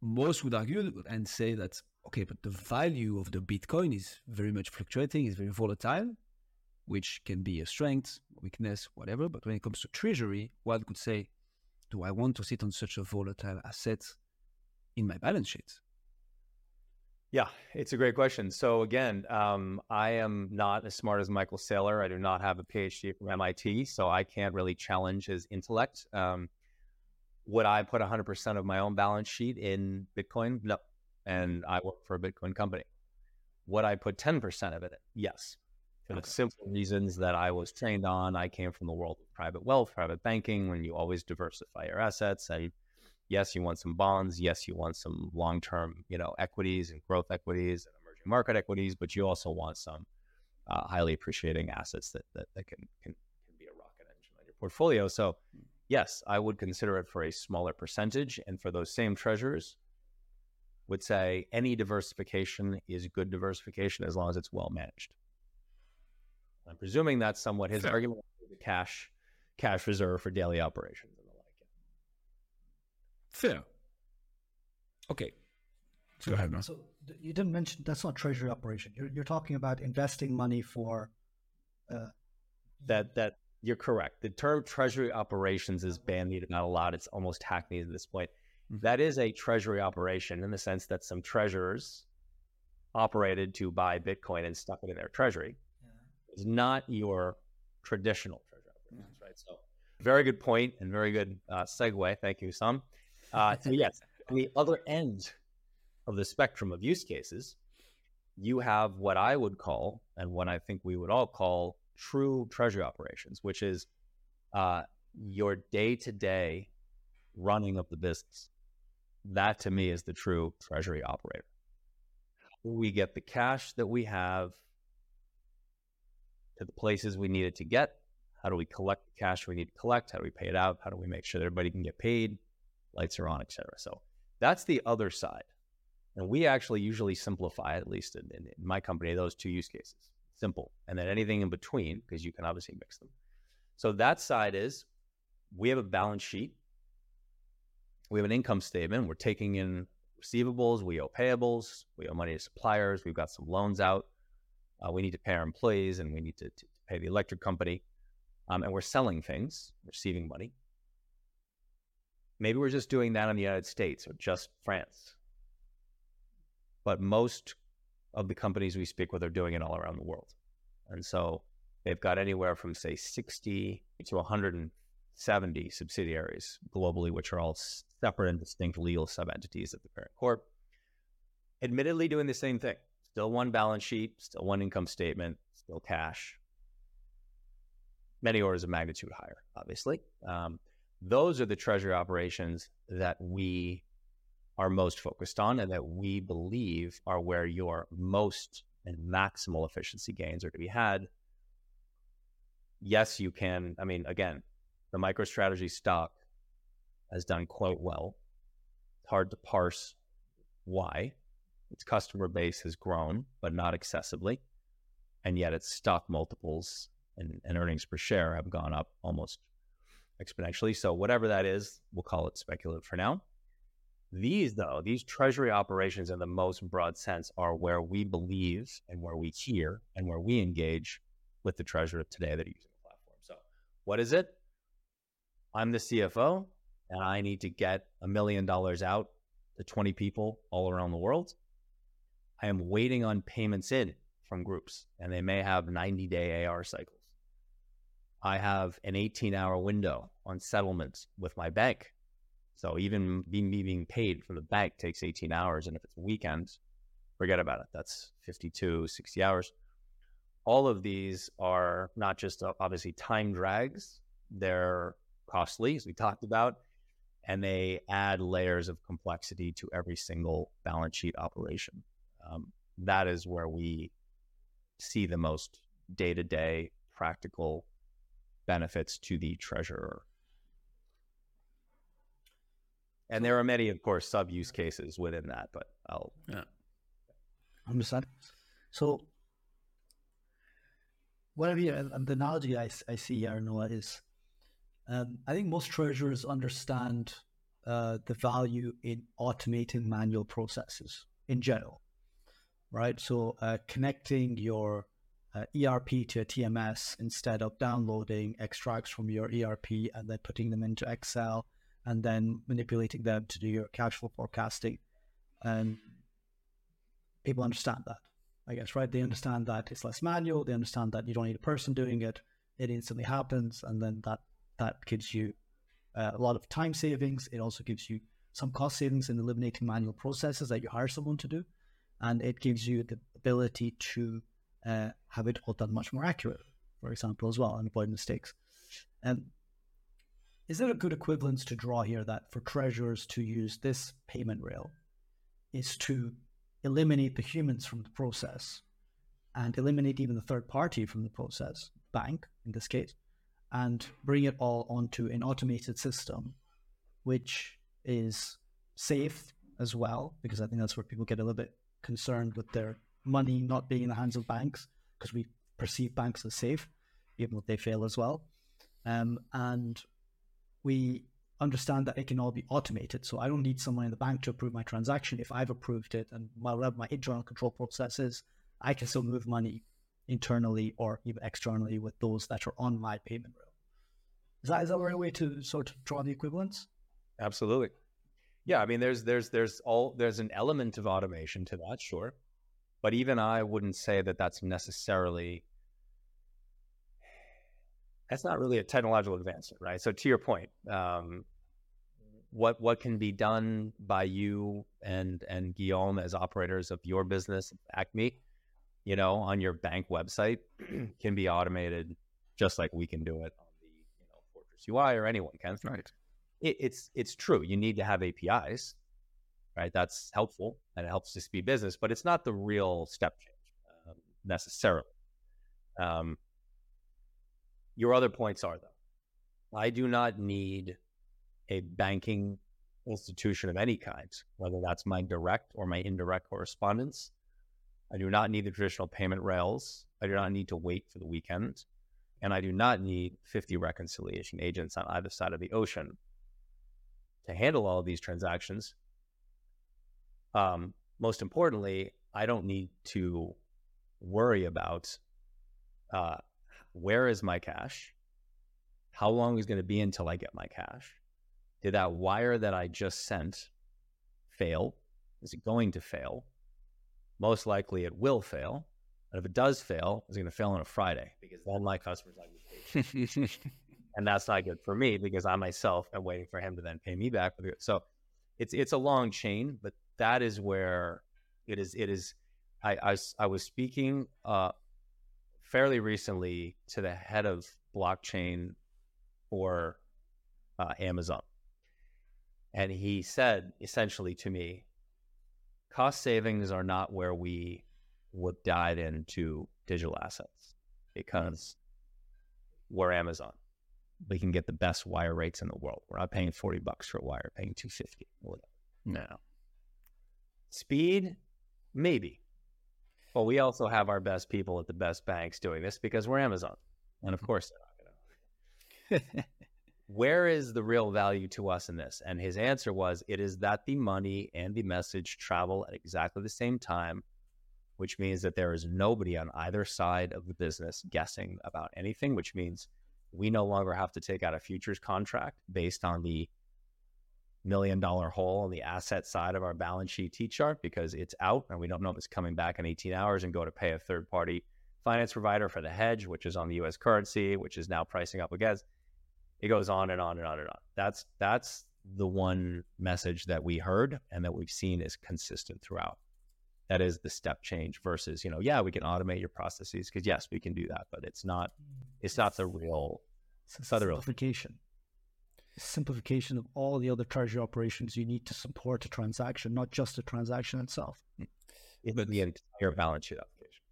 most would argue and say that okay, but the value of the Bitcoin is very much fluctuating, is very volatile which can be a strength, weakness, whatever. But when it comes to treasury, one could say, do I want to sit on such a volatile asset in my balance sheet? Yeah, it's a great question. So again, um, I am not as smart as Michael Saylor. I do not have a PhD from MIT, so I can't really challenge his intellect. Um, would I put 100% of my own balance sheet in Bitcoin? No. And I work for a Bitcoin company. Would I put 10% of it in? Yes for the simple reasons that I was trained on. I came from the world of private wealth, private banking, when you always diversify your assets. And yes, you want some bonds. Yes, you want some long-term, you know, equities and growth equities and emerging market equities, but you also want some uh, highly appreciating assets that, that, that can, can, can be a rocket engine on your portfolio. So yes, I would consider it for a smaller percentage. And for those same treasures, would say any diversification is good diversification as long as it's well managed. I'm presuming that's somewhat his Fair. argument the cash cash reserve for daily operations and the like. Fair. Okay. Go ahead, man. So you didn't mention that's not treasury operation. You're, you're talking about investing money for. Uh, that that you're correct. The term treasury operations is bandied about a lot. It's almost hackneyed at this point. Mm-hmm. That is a treasury operation in the sense that some treasurers operated to buy Bitcoin and stuck it in their treasury It's not your traditional treasury operations, right? So, very good point and very good uh, segue. Thank you, Sam. Uh, so, yes, on the other end of the spectrum of use cases, you have what I would call, and what I think we would all call, true treasury operations, which is uh, your day to day running of the business. That to me is the true treasury operator. We get the cash that we have to the places we need it to get. How do we collect the cash we need to collect? How do we pay it out? How do we make sure that everybody can get paid? Lights are on, etc. So that's the other side. And we actually usually simplify, at least in, in, in my company, those two use cases. Simple. And then anything in between, because you can obviously mix them. So that side is we have a balance sheet. We have an income statement. We're taking in receivables. We owe payables. We owe money to suppliers. We've got some loans out. Uh, we need to pay our employees and we need to, to pay the electric company. Um, and we're selling things, receiving money. Maybe we're just doing that in the United States or just France but most of the companies we speak with are doing it all around the world. And so they've got anywhere from, say, 60 to 170 subsidiaries globally, which are all separate and distinct legal sub entities of the parent corp. Admittedly, doing the same thing. Still one balance sheet, still one income statement, still cash. Many orders of magnitude higher, obviously. Um, those are the treasury operations that we are most focused on and that we believe are where your most and maximal efficiency gains are to be had. Yes, you can. I mean, again, the MicroStrategy stock has done quite well. It's hard to parse why. Its customer base has grown, but not excessively. And yet its stock multiples and, and earnings per share have gone up almost exponentially. So, whatever that is, we'll call it speculative for now. These, though, these treasury operations in the most broad sense are where we believe and where we hear and where we engage with the treasurer today that are using the platform. So, what is it? I'm the CFO and I need to get a million dollars out to 20 people all around the world. I am waiting on payments in from groups, and they may have 90 day AR cycles. I have an 18 hour window on settlements with my bank so even me being paid from the bank takes 18 hours. And if it's weekends, forget about it. That's 52, 60 hours. All of these are not just uh, obviously time drags, they're costly, as we talked about, and they add layers of complexity to every single balance sheet operation. Um, that is where we see the most day to day practical benefits to the treasurer and there are many, of course, sub use cases within that, but I'll. Yeah. Understand. So, whatever you, the analogy I, I see here, Noah, is um, I think most treasurers understand uh, the value in automating manual processes in general, right? So, uh, connecting your uh, ERP to a TMS instead of downloading extracts from your ERP and then putting them into Excel and then manipulating them to do your cash flow forecasting. And people understand that, I guess, right? They understand that it's less manual. They understand that you don't need a person doing it. It instantly happens, and then that that gives you uh, a lot of time savings. It also gives you some cost savings in eliminating manual processes that you hire someone to do, and it gives you the ability to uh, have it all done much more accurate, for example, as well, and avoid mistakes. And is there a good equivalence to draw here that for treasurers to use this payment rail is to eliminate the humans from the process and eliminate even the third party from the process, bank in this case, and bring it all onto an automated system, which is safe as well, because I think that's where people get a little bit concerned with their money not being in the hands of banks, because we perceive banks as safe, even though they fail as well. Um, and we understand that it can all be automated. So I don't need someone in the bank to approve my transaction. If I've approved it and whatever my internal control processes, I can still move money internally or even externally with those that are on my payment rail. Is that is that a way to sort of draw the equivalence? Absolutely. Yeah, I mean there's there's there's all there's an element of automation to that, sure. But even I wouldn't say that that's necessarily that's not really a technological advancement, right? So to your point, um, what what can be done by you and and Guillaume as operators of your business, Acme, you know, on your bank website, can be automated just like we can do it on the you know Fortris UI or anyone can. Right. It, it's it's true. You need to have APIs, right? That's helpful and it helps to speed business, but it's not the real step change um, necessarily. Um, your other points are though, I do not need a banking institution of any kind, whether that's my direct or my indirect correspondence. I do not need the traditional payment rails. I do not need to wait for the weekend. And I do not need 50 reconciliation agents on either side of the ocean to handle all of these transactions. Um, most importantly, I don't need to worry about uh, where is my cash? How long is it going to be until I get my cash? Did that wire that I just sent fail? Is it going to fail? Most likely it will fail. And if it does fail, it's going to fail on a Friday because all my customer's not going to pay. and that's not good for me because I myself am waiting for him to then pay me back. So it's it's a long chain, but that is where it is. It is. I I, I was speaking uh, fairly recently to the head of blockchain for uh, Amazon, and he said essentially to me, cost savings are not where we would dive into digital assets because we're Amazon. We can get the best wire rates in the world. We're not paying 40 bucks for a wire, paying 250 or whatever. No. Speed, maybe. But we also have our best people at the best banks doing this because we're Amazon. And of mm-hmm. course they're not going to. Where is the real value to us in this? And his answer was it is that the money and the message travel at exactly the same time which means that there is nobody on either side of the business guessing about anything, which means we no longer have to take out a futures contract based on the million dollar hole on the asset side of our balance sheet T chart because it's out and we don't know if it's coming back in 18 hours and go to pay a third party finance provider for the hedge, which is on the US currency, which is now pricing up against. It goes on and on and on and on. That's that's the one message that we heard and that we've seen is consistent throughout that is the step change versus you know yeah we can automate your processes because yes we can do that but it's not it's not the real it's not the real simplification. Simplification of all the other treasury operations you need to support a transaction not just the transaction itself. Hmm. But the entire balance sheet application.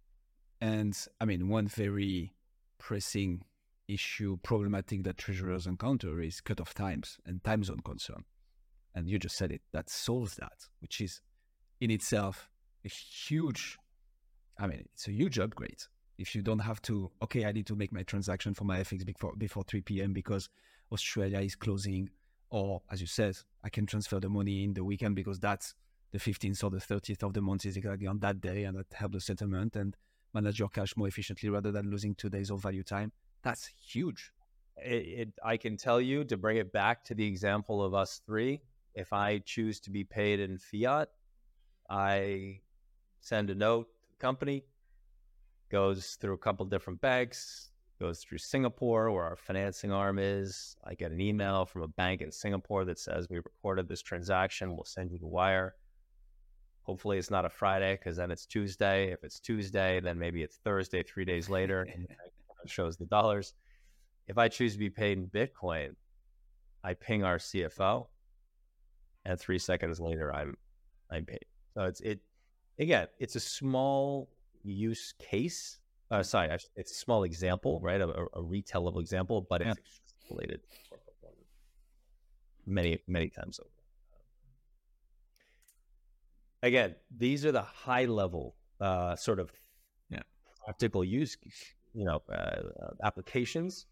And i mean one very pressing issue problematic that treasurers encounter is cut-off times and time zone concern. And you just said it that solves that which is in itself a huge, I mean, it's a huge upgrade. If you don't have to, okay, I need to make my transaction for my FX before, before 3 p.m. because Australia is closing, or as you said, I can transfer the money in the weekend because that's the 15th or the 30th of the month is exactly on that day and that helps the settlement and manage your cash more efficiently rather than losing two days of value time. That's huge. It, it, I can tell you to bring it back to the example of us three. If I choose to be paid in fiat, I send a note to the company, goes through a couple different banks, goes through Singapore where our financing arm is. I get an email from a bank in Singapore that says we recorded this transaction. We'll send you the wire. Hopefully it's not a Friday because then it's Tuesday. If it's Tuesday, then maybe it's Thursday, three days later, and it shows the dollars. If I choose to be paid in Bitcoin, I ping our CFO, and three seconds later, I'm I'm paid. So it's it again, it's a small use case. Uh, sorry, it's a small example, right? A, a retail level example, but it's related many, many times over. Again, these are the high level uh, sort of yeah. practical use, you know, uh, uh, applications.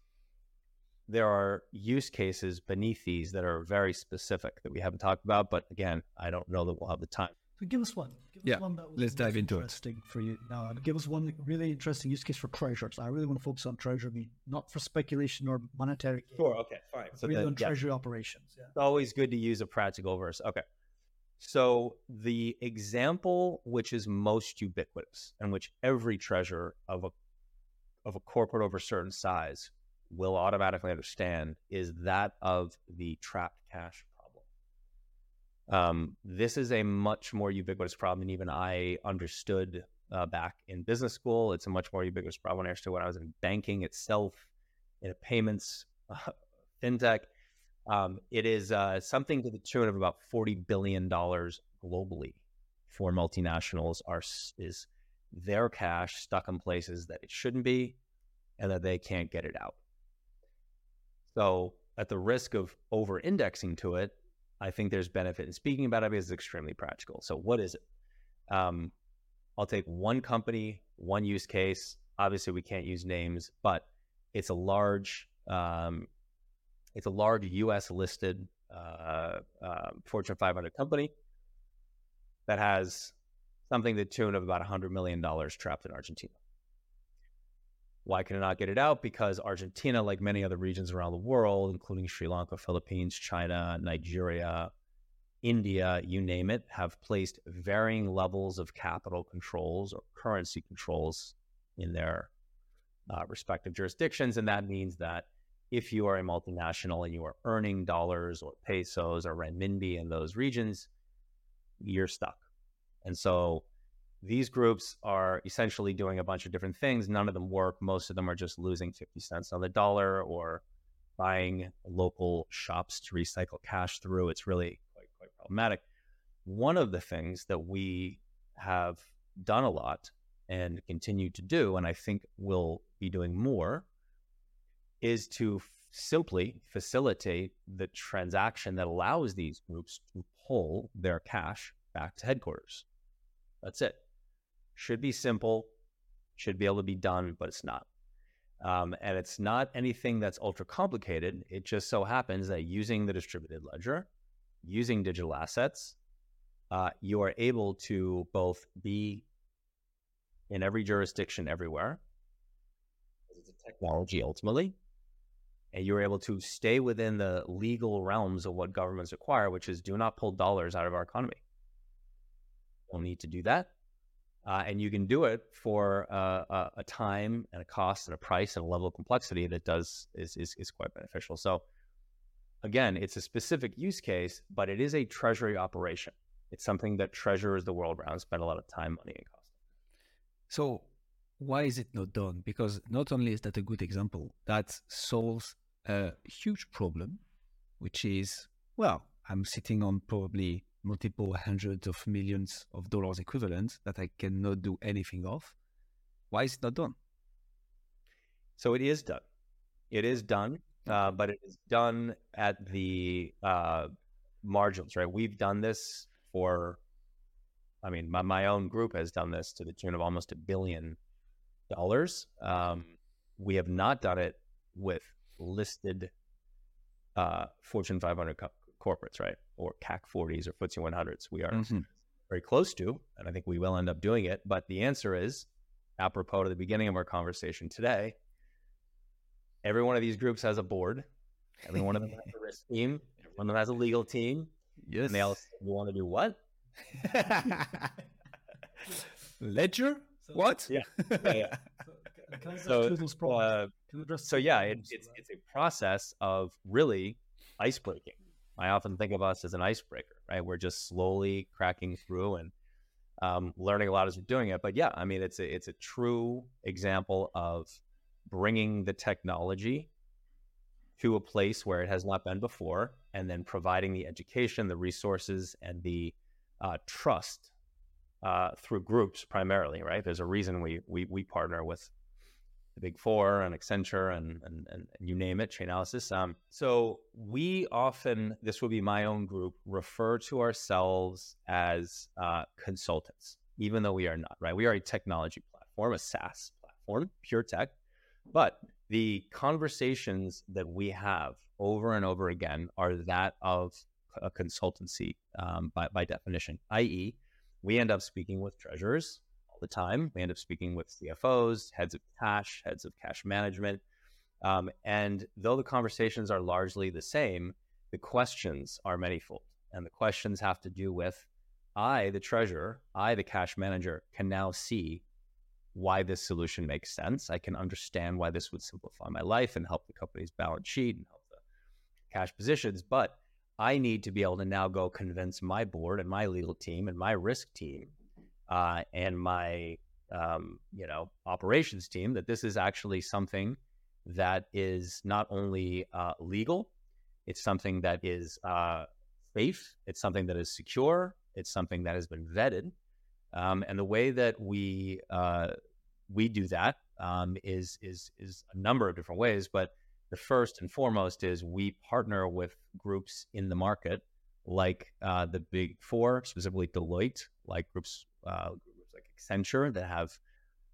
There are use cases beneath these that are very specific that we haven't talked about, but again, I don't know that we'll have the time so give us one. Give yeah, us one let's dive into interesting it. for you now. Give us one really interesting use case for treasures. I really want to focus on treasury, not for speculation or monetary. Gain. Sure. Okay. Fine. So really on treasury yeah. operations. Yeah. It's always good to use a practical verse. Okay. So the example which is most ubiquitous and which every treasurer of a of a corporate over a certain size will automatically understand is that of the trapped cash problem. Um, this is a much more ubiquitous problem than even I understood uh, back in business school. It's a much more ubiquitous problem I understood when I was in banking itself, in a payments, uh, fintech. Um, it is uh, something to the tune of about forty billion dollars globally for multinationals. Are is their cash stuck in places that it shouldn't be, and that they can't get it out. So, at the risk of over indexing to it, I think there's benefit in speaking about it because it's extremely practical. So, what is it? Um, I'll take one company, one use case. Obviously, we can't use names, but it's a large, um, it's a large U.S. listed uh, uh, Fortune 500 company that has something to the tune of about $100 million trapped in Argentina. Why can it not get it out? Because Argentina, like many other regions around the world, including Sri Lanka, Philippines, China, Nigeria, India, you name it, have placed varying levels of capital controls or currency controls in their uh, respective jurisdictions. And that means that if you are a multinational and you are earning dollars or pesos or renminbi in those regions, you're stuck. And so these groups are essentially doing a bunch of different things. None of them work. Most of them are just losing 50 cents on the dollar or buying local shops to recycle cash through. It's really quite, quite problematic. One of the things that we have done a lot and continue to do, and I think we'll be doing more, is to f- simply facilitate the transaction that allows these groups to pull their cash back to headquarters. That's it. Should be simple, should be able to be done, but it's not. Um, and it's not anything that's ultra complicated. It just so happens that using the distributed ledger, using digital assets, uh, you are able to both be in every jurisdiction everywhere. It's a technology ultimately. And you're able to stay within the legal realms of what governments require, which is do not pull dollars out of our economy. Don't need to do that. Uh, and you can do it for uh, a, a, time and a cost and a price and a level of complexity that does is, is, is quite beneficial. So again, it's a specific use case, but it is a treasury operation. It's something that treasurers the world around spend a lot of time, money, and cost. So why is it not done? Because not only is that a good example, that solves a huge problem, which is well, I'm sitting on probably multiple hundreds of millions of dollars equivalent that I cannot do anything of. Why is it not done? So it is done. It is done, uh, but it is done at the uh, margins, right? We've done this for, I mean, my, my own group has done this to the tune of almost a billion dollars. Um, we have not done it with listed uh, Fortune 500 co- corporates, right? Or CAC 40s or FTSE 100s. We are mm-hmm. very close to, and I think we will end up doing it. But the answer is, apropos to the beginning of our conversation today, every one of these groups has a board. Every one of them has a risk team. Every one of them has a legal team. Yes. And they all want to do what? Ledger? So, what? Yeah. yeah, yeah. So, so, uh, so yeah, it, it's, it's a process of really ice breaking. I often think of us as an icebreaker, right? We're just slowly cracking through and um, learning a lot as we're doing it. But yeah, I mean, it's a it's a true example of bringing the technology to a place where it has not been before, and then providing the education, the resources, and the uh, trust uh, through groups primarily. Right? There's a reason we we we partner with the big four and Accenture and, and, and you name it, Chainalysis. Um, so we often, this will be my own group, refer to ourselves as uh, consultants, even though we are not, right? We are a technology platform, a SaaS platform, pure tech. But the conversations that we have over and over again are that of a consultancy um, by, by definition, i.e., we end up speaking with treasurers, the time. We end up speaking with CFOs, heads of cash, heads of cash management. Um, and though the conversations are largely the same, the questions are manyfold. And the questions have to do with I, the treasurer, I, the cash manager, can now see why this solution makes sense. I can understand why this would simplify my life and help the company's balance sheet and help the cash positions. But I need to be able to now go convince my board and my legal team and my risk team uh, and my um, you know operations team that this is actually something that is not only uh, legal, it's something that is uh, safe, it's something that is secure, it's something that has been vetted, um, and the way that we uh, we do that um, is is is a number of different ways. But the first and foremost is we partner with groups in the market, like uh, the Big Four, specifically Deloitte, like groups uh, groups like Accenture that have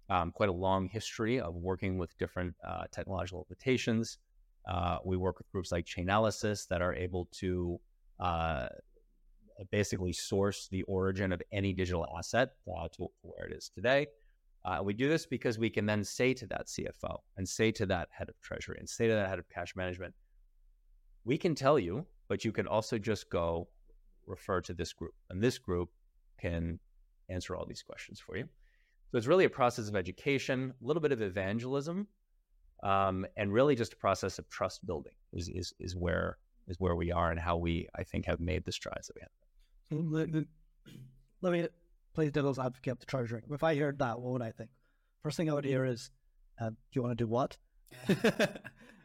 um, quite a long history of working with different uh, technological applications. Uh, we work with groups like Chainalysis that are able to uh, basically source the origin of any digital asset uh, to where it is today. Uh, we do this because we can then say to that CFO and say to that head of treasury and say to that head of cash management, we can tell you, but you can also just go refer to this group, and this group can answer all these questions for you. So it's really a process of education, a little bit of evangelism, um, and really just a process of trust building is, is is where is where we are and how we I think have made the strides that we have. Let, let me play devil's advocate of the treasury. If I heard that, what would I think? First thing I would hear is, uh, "Do you want to do what?"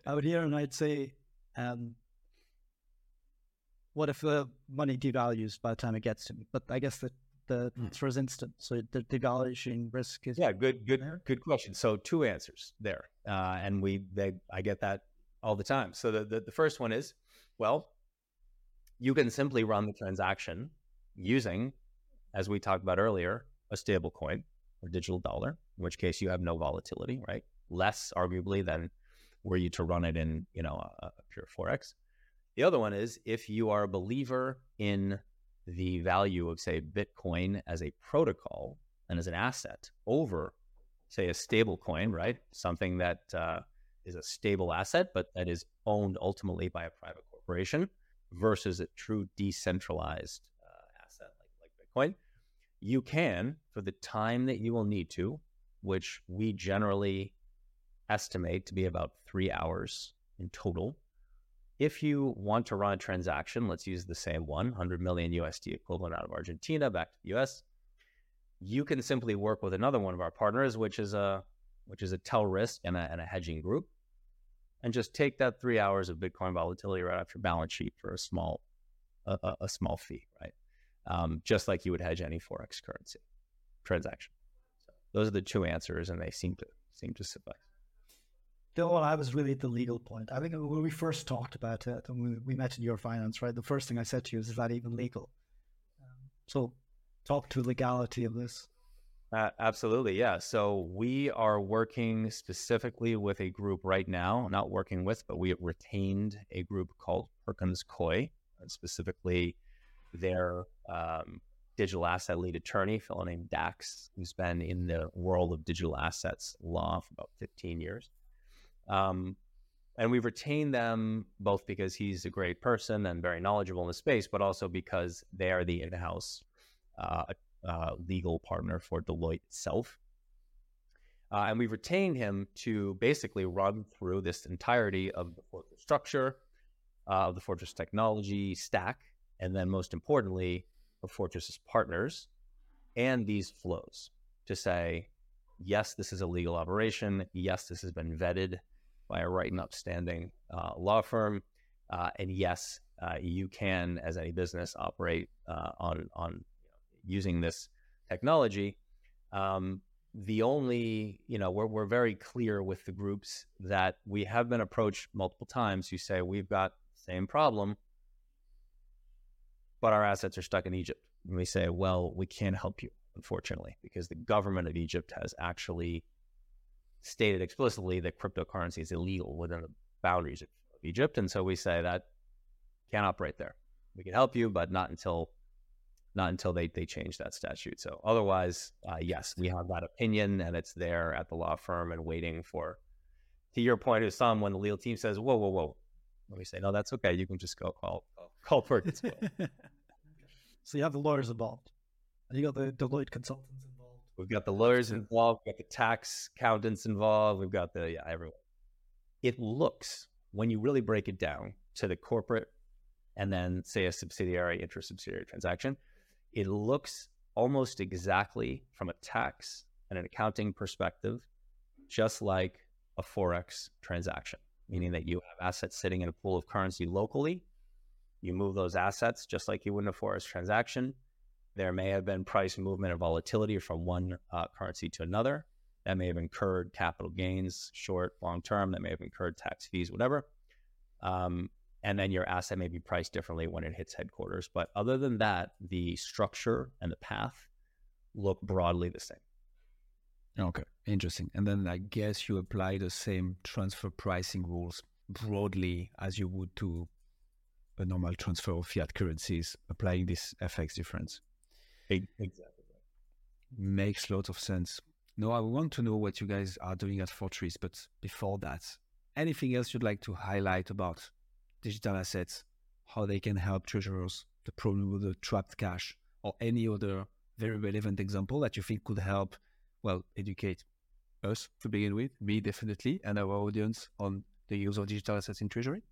I would hear and I'd say, um, "What if the money devalues by the time it gets to me?" But I guess the the mm. answer is instant. So the devaluation risk is yeah, good, good, there. good question. So two answers there, uh, and we they I get that all the time. So the, the the first one is, well, you can simply run the transaction using, as we talked about earlier, a stable coin or digital dollar, in which case you have no volatility, right? Less arguably than were you to run it in, you know, a, a pure forex. The other one is if you are a believer in the value of, say, Bitcoin as a protocol and as an asset over, say, a stable coin, right? Something that uh, is a stable asset, but that is owned ultimately by a private corporation versus a true decentralized uh, asset like, like Bitcoin, you can, for the time that you will need to, which we generally estimate to be about three hours in total. If you want to run a transaction, let's use the same one, 100 million USD equivalent out of Argentina back to the US, you can simply work with another one of our partners, which is a which is a Telrisk and a, and a hedging group, and just take that three hours of Bitcoin volatility right off your balance sheet for a small a, a small fee, right? Um, just like you would hedge any forex currency transaction. So those are the two answers, and they seem to seem to suffice. The one I was really at the legal point. I think when we first talked about it, and we, we met in your finance, right? The first thing I said to you is, "Is that even legal?" Um, so, talk to legality of this. Uh, absolutely, yeah. So we are working specifically with a group right now, not working with, but we have retained a group called Perkins Coie, specifically their um, digital asset lead attorney, fellow named Dax, who's been in the world of digital assets law for about 15 years. Um, and we've retained them both because he's a great person and very knowledgeable in the space, but also because they are the in-house uh, uh, legal partner for Deloitte itself. Uh, and we've retained him to basically run through this entirety of the Fortris structure, uh, of the Fortris technology stack, and then most importantly, of Fortris's partners and these flows to say, yes, this is a legal operation. Yes, this has been vetted by a right and upstanding uh, law firm. Uh, and yes, uh, you can, as any business, operate uh, on on using this technology. Um, the only, you know, we're, we're very clear with the groups that we have been approached multiple times who say we've got the same problem, but our assets are stuck in Egypt. And we say, well, we can't help you, unfortunately, because the government of Egypt has actually stated explicitly that cryptocurrency is illegal within the boundaries of Egypt. And so we say that can't operate there. We can help you, but not until not until they, they change that statute. So otherwise, uh, yes, we have that opinion and it's there at the law firm and waiting for, to your point, Hussam, when the legal team says, whoa, whoa, whoa, let me say, no, that's okay. You can just go call, call, Perkins. so you have the lawyers involved and you got the Deloitte consultants. We've got the lawyers involved, we've got the tax accountants involved, we've got the yeah, everyone. It looks when you really break it down to the corporate and then say a subsidiary inter-subsidiary transaction, it looks almost exactly from a tax and an accounting perspective, just like a forex transaction, meaning that you have assets sitting in a pool of currency locally. You move those assets just like you would in a forex transaction. There may have been price movement or volatility from one uh, currency to another. That may have incurred capital gains, short, long term. That may have incurred tax fees, whatever. Um, and then your asset may be priced differently when it hits headquarters. But other than that, the structure and the path look broadly the same. Okay, interesting. And then I guess you apply the same transfer pricing rules broadly as you would to a normal transfer of fiat currencies, applying this FX difference. Exactly. Makes lots of sense. No, I want to know what you guys are doing at Fortris, but before that, anything else you'd like to highlight about digital assets, how they can help treasurers, the problem with the trapped cash, or any other very relevant example that you think could help, well, educate us to begin with, me definitely, and our audience on the use of digital assets in treasury?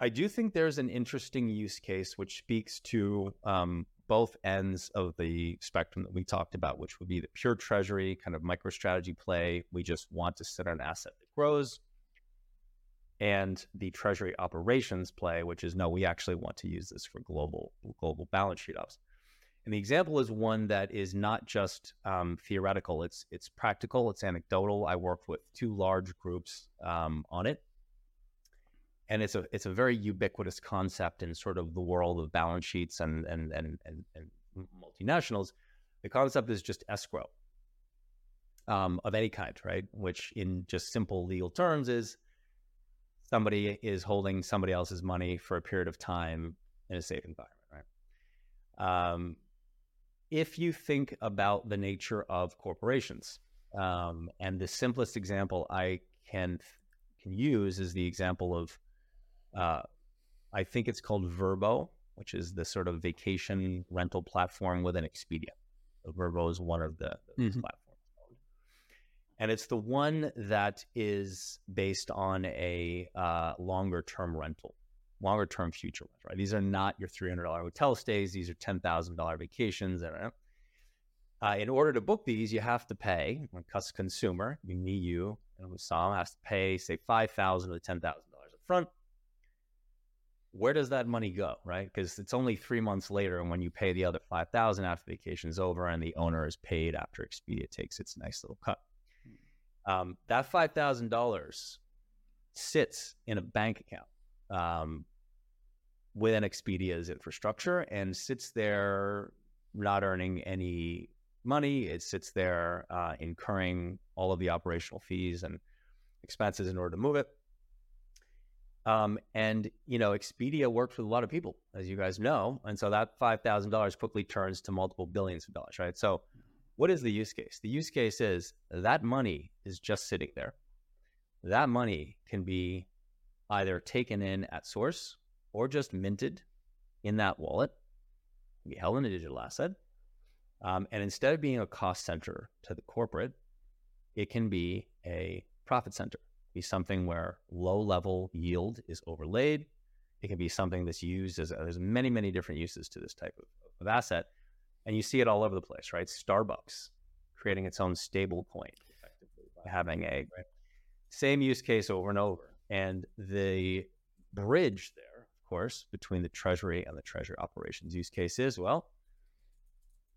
I do think there's an interesting use case which speaks to um, both ends of the spectrum that we talked about, which would be the pure treasury kind of MicroStrategy play. We just want to sit on an asset that grows and the treasury operations play, which is no, we actually want to use this for global global balance sheet ops. And the example is one that is not just um, theoretical; it's it's practical, it's anecdotal. I worked with two large groups um, on it, and it's a it's a very ubiquitous concept in sort of the world of balance sheets and and and and, and multinationals. The concept is just escrow um, of any kind, right? Which, in just simple legal terms, is somebody is holding somebody else's money for a period of time in a safe environment, right? Um, if you think about the nature of corporations, um, and the simplest example I can can use is the example of, uh, I think it's called Vrbo, which is the sort of vacation rental platform within Expedia. So Vrbo is one of the, mm-hmm. platforms and it's the one that is based on a uh, longer term rental, longer term future rental. Right? These are not your three hundred dollar hotel stays; these are ten thousand dollar vacations. Uh, in order to book these, you have to pay. When consumer, me, you, and Wissam has to pay, say, five thousand to ten thousand dollars up front. Where does that money go, right? Because it's only three months later and when you pay the other five thousand after vacation is over and the owner is paid after Expedia takes its nice little cut. Um, that five thousand dollars sits in a bank account um, within Expedia's infrastructure and sits there not earning any money. It sits there uh, incurring all of the operational fees and expenses in order to move it. Um, and you know, Expedia works with a lot of people, as you guys know, and so that five thousand dollars quickly turns to multiple billions of dollars, right? So what is the use case? The use case is that money is just sitting there. That money can be either taken in at source or just minted in that wallet, be held in a digital asset. Um, and instead of being a cost center to the corporate, it can be a profit center, be something where low level yield is overlaid. It can be something that's used as there's many, many different uses to this type of, of asset. And you see it all over the place, right? Starbucks creating its own stable coin effectively by having a right. same use case over and over. And the bridge there, of course, between the treasury and the treasury operations use case is well,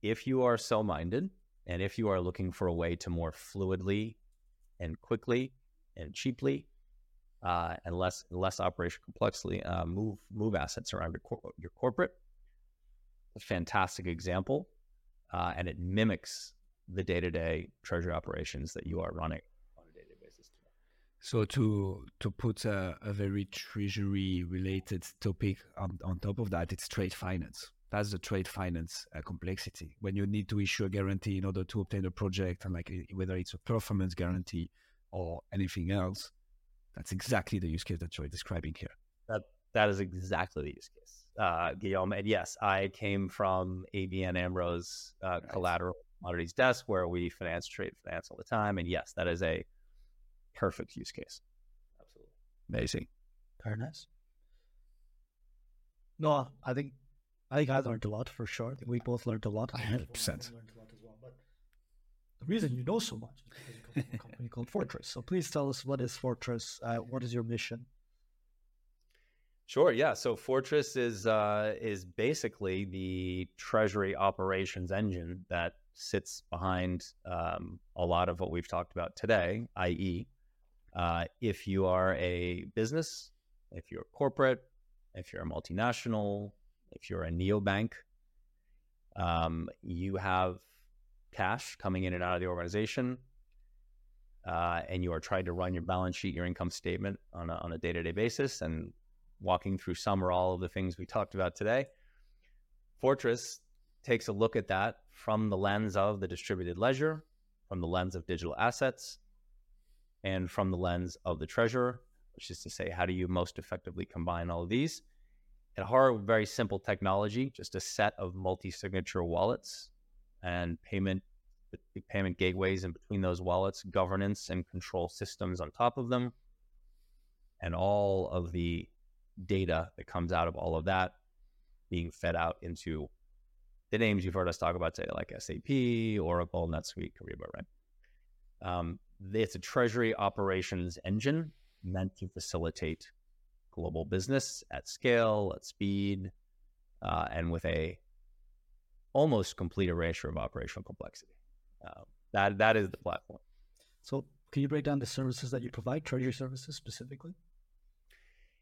if you are so minded and if you are looking for a way to more fluidly and quickly and cheaply uh, and less less operational complexity uh, move move assets around your, cor- your corporate a fantastic example, uh, and it mimics the day-to-day treasury operations that you are running on a day-to-day basis. So to to put a, a very treasury-related topic on, on top of that, it's trade finance. That's the trade finance uh, complexity. When you need to issue a guarantee in order to obtain a project, and like whether it's a performance guarantee or anything else, that's exactly the use case that you're describing here. That that is exactly the use case uh, Guillaume. And yes, I came from ABN AMRO's uh, collateral commodities desk where we finance, trade, finance all the time. And yes, that is a perfect use case. Absolutely. Amazing. Very nice. No, I think I think I learned a lot for sure. We both learned a lot. 100%. Learned a lot as well. But the reason you know so much is because you come from company called Fortris. So please tell us what is Fortris? Uh, what is your mission? Sure. Yeah. So Fortris is uh, is basically the treasury operations engine that sits behind um, a lot of what we've talked about today. I.e., uh, if you are a business, if you're corporate, if you're a multinational, if you're a neobank, um, you have cash coming in and out of the organization, uh, and you are trying to run your balance sheet, your income statement on a, on a day-to-day basis, and walking through some or all of the things we talked about today. Fortris takes a look at that from the lens of the distributed ledger, from the lens of digital assets, and from the lens of the treasurer, which is to say, how do you most effectively combine all of these? At heart, very simple technology, just a set of multi-signature wallets and payment payment gateways and between those wallets, governance and control systems on top of them, and all of the data that comes out of all of that being fed out into the names you've heard us talk about today, like SAP, Oracle, NetSuite, Kyriba, right? Um, it's a treasury operations engine meant to facilitate global business at scale, at speed, uh, and with a almost complete erasure of operational complexity. Uh, that that is the platform. So, can you break down the services that you provide, treasury services specifically?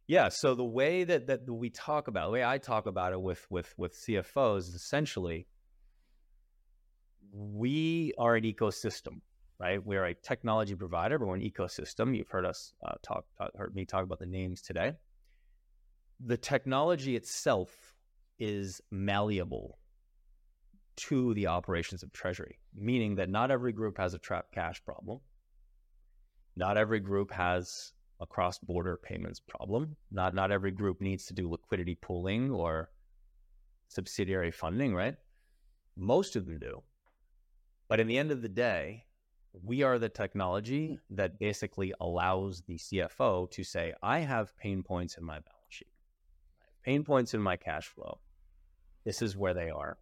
Yeah. So the way that that we talk about, the way I talk about it with with with CFOs, is essentially we are an ecosystem, right? We're a technology provider, but we're an ecosystem. You've heard us uh, talk, talk, heard me talk about the names today. The technology itself is malleable to the operations of treasury, meaning that not every group has a trapped cash problem. Not every group has a cross-border payments problem. Not not every group needs to do liquidity pooling or subsidiary funding, right? Most of them do. But in the end of the day, we are the technology that basically allows the CFO to say, I have pain points in my balance sheet. Pain points in my cash flow. This is where they are.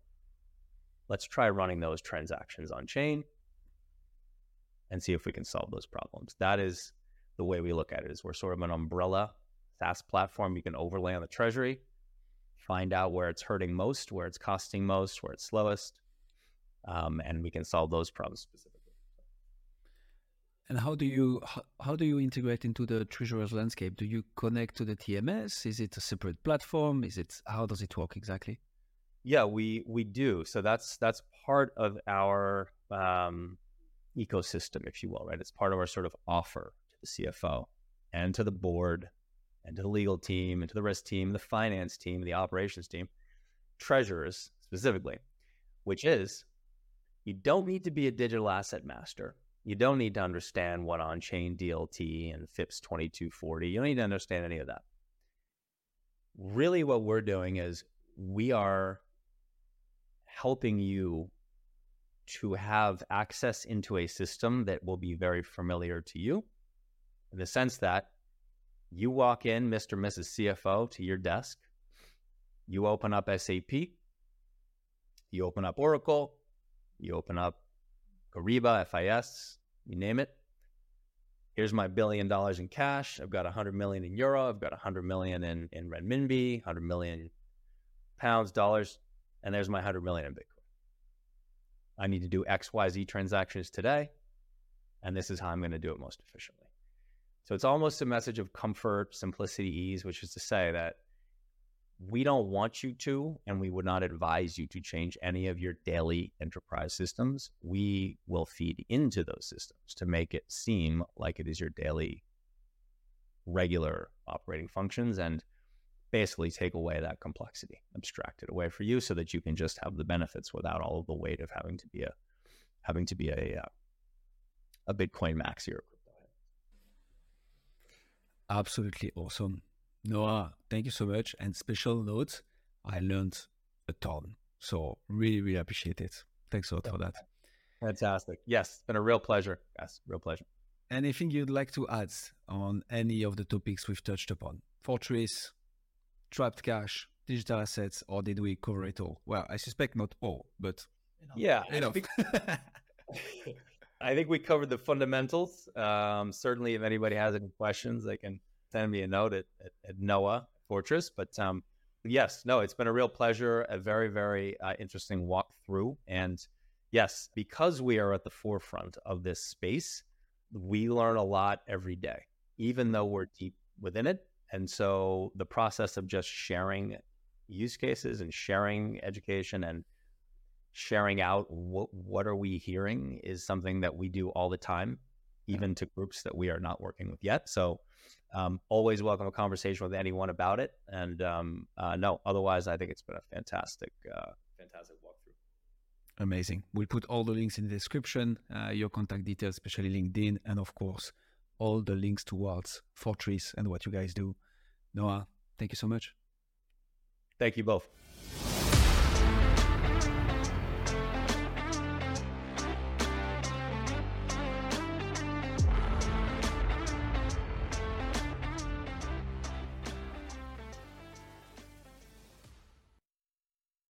Let's try running those transactions on chain and see if we can solve those problems. That is the way we look at it is we're sort of an umbrella SaaS platform you can overlay on the treasury, find out where it's hurting most, where it's costing most, where it's slowest, um, and we can solve those problems specifically. And how do you how, how do you integrate into the treasurer's landscape? Do you connect to the TMS? Is it a separate platform? Is it how does it work exactly? Yeah, we we do. So that's that's part of our um, ecosystem, if you will, right? It's part of our sort of offer to the CFO and to the board and to the legal team and to the risk team, the finance team, the operations team, treasurers specifically, which is you don't need to be a digital asset master. You don't need to understand what on chain DLT and FIPS 2240. You don't need to understand any of that. Really, what we're doing is we are helping you to have access into a system that will be very familiar to you in the sense that you walk in, Mr. and Mrs. CFO, to your desk, you open up SAP, you open up Oracle, you open up Kyriba, FIS, you name it. Here's my billion dollars in cash. I've got 100 million in euro. I've got 100 million in, in renminbi, 100 million pounds, dollars, and there's my 100 million in Bitcoin. I need to do XYZ transactions today, and this is how I'm going to do it most efficiently. So it's almost a message of comfort, simplicity, ease, which is to say that we don't want you to, and we would not advise you to change any of your daily enterprise systems. We will feed into those systems to make it seem like it is your daily, regular operating functions and basically take away that complexity, abstract it away for you so that you can just have the benefits without all of the weight of having to be a having to be a uh, a Bitcoin maxi or Absolutely awesome. Noah, thank you so much. And special note, I learned a ton. So really, really appreciate it. Thanks a lot for that. Fantastic. Yes, it's been a real pleasure. Yes, real pleasure. Anything you'd like to add on any of the topics we've touched upon? Fortris, trapped cash, digital assets, or did we cover it all? Well, I suspect not all, but yeah, enough. I think we covered the fundamentals. Um, certainly, if anybody has any questions, they can send me a note at, at, at Noah Fortris. But um, yes, no, it's been a real pleasure, a very, very uh, interesting walk through. And yes, because we are at the forefront of this space, we learn a lot every day, even though we're deep within it. And so the process of just sharing use cases and sharing education and sharing out what what are we hearing is something that we do all the time, even to groups that we are not working with yet. So um, always welcome a conversation with anyone about it. And um, uh, no, otherwise, I think it's been a fantastic, uh, fantastic walkthrough. Amazing. We'll put all the links in the description, uh, your contact details, especially LinkedIn, and of course, all the links towards Fortris and what you guys do. Noah, thank you so much. Thank you both.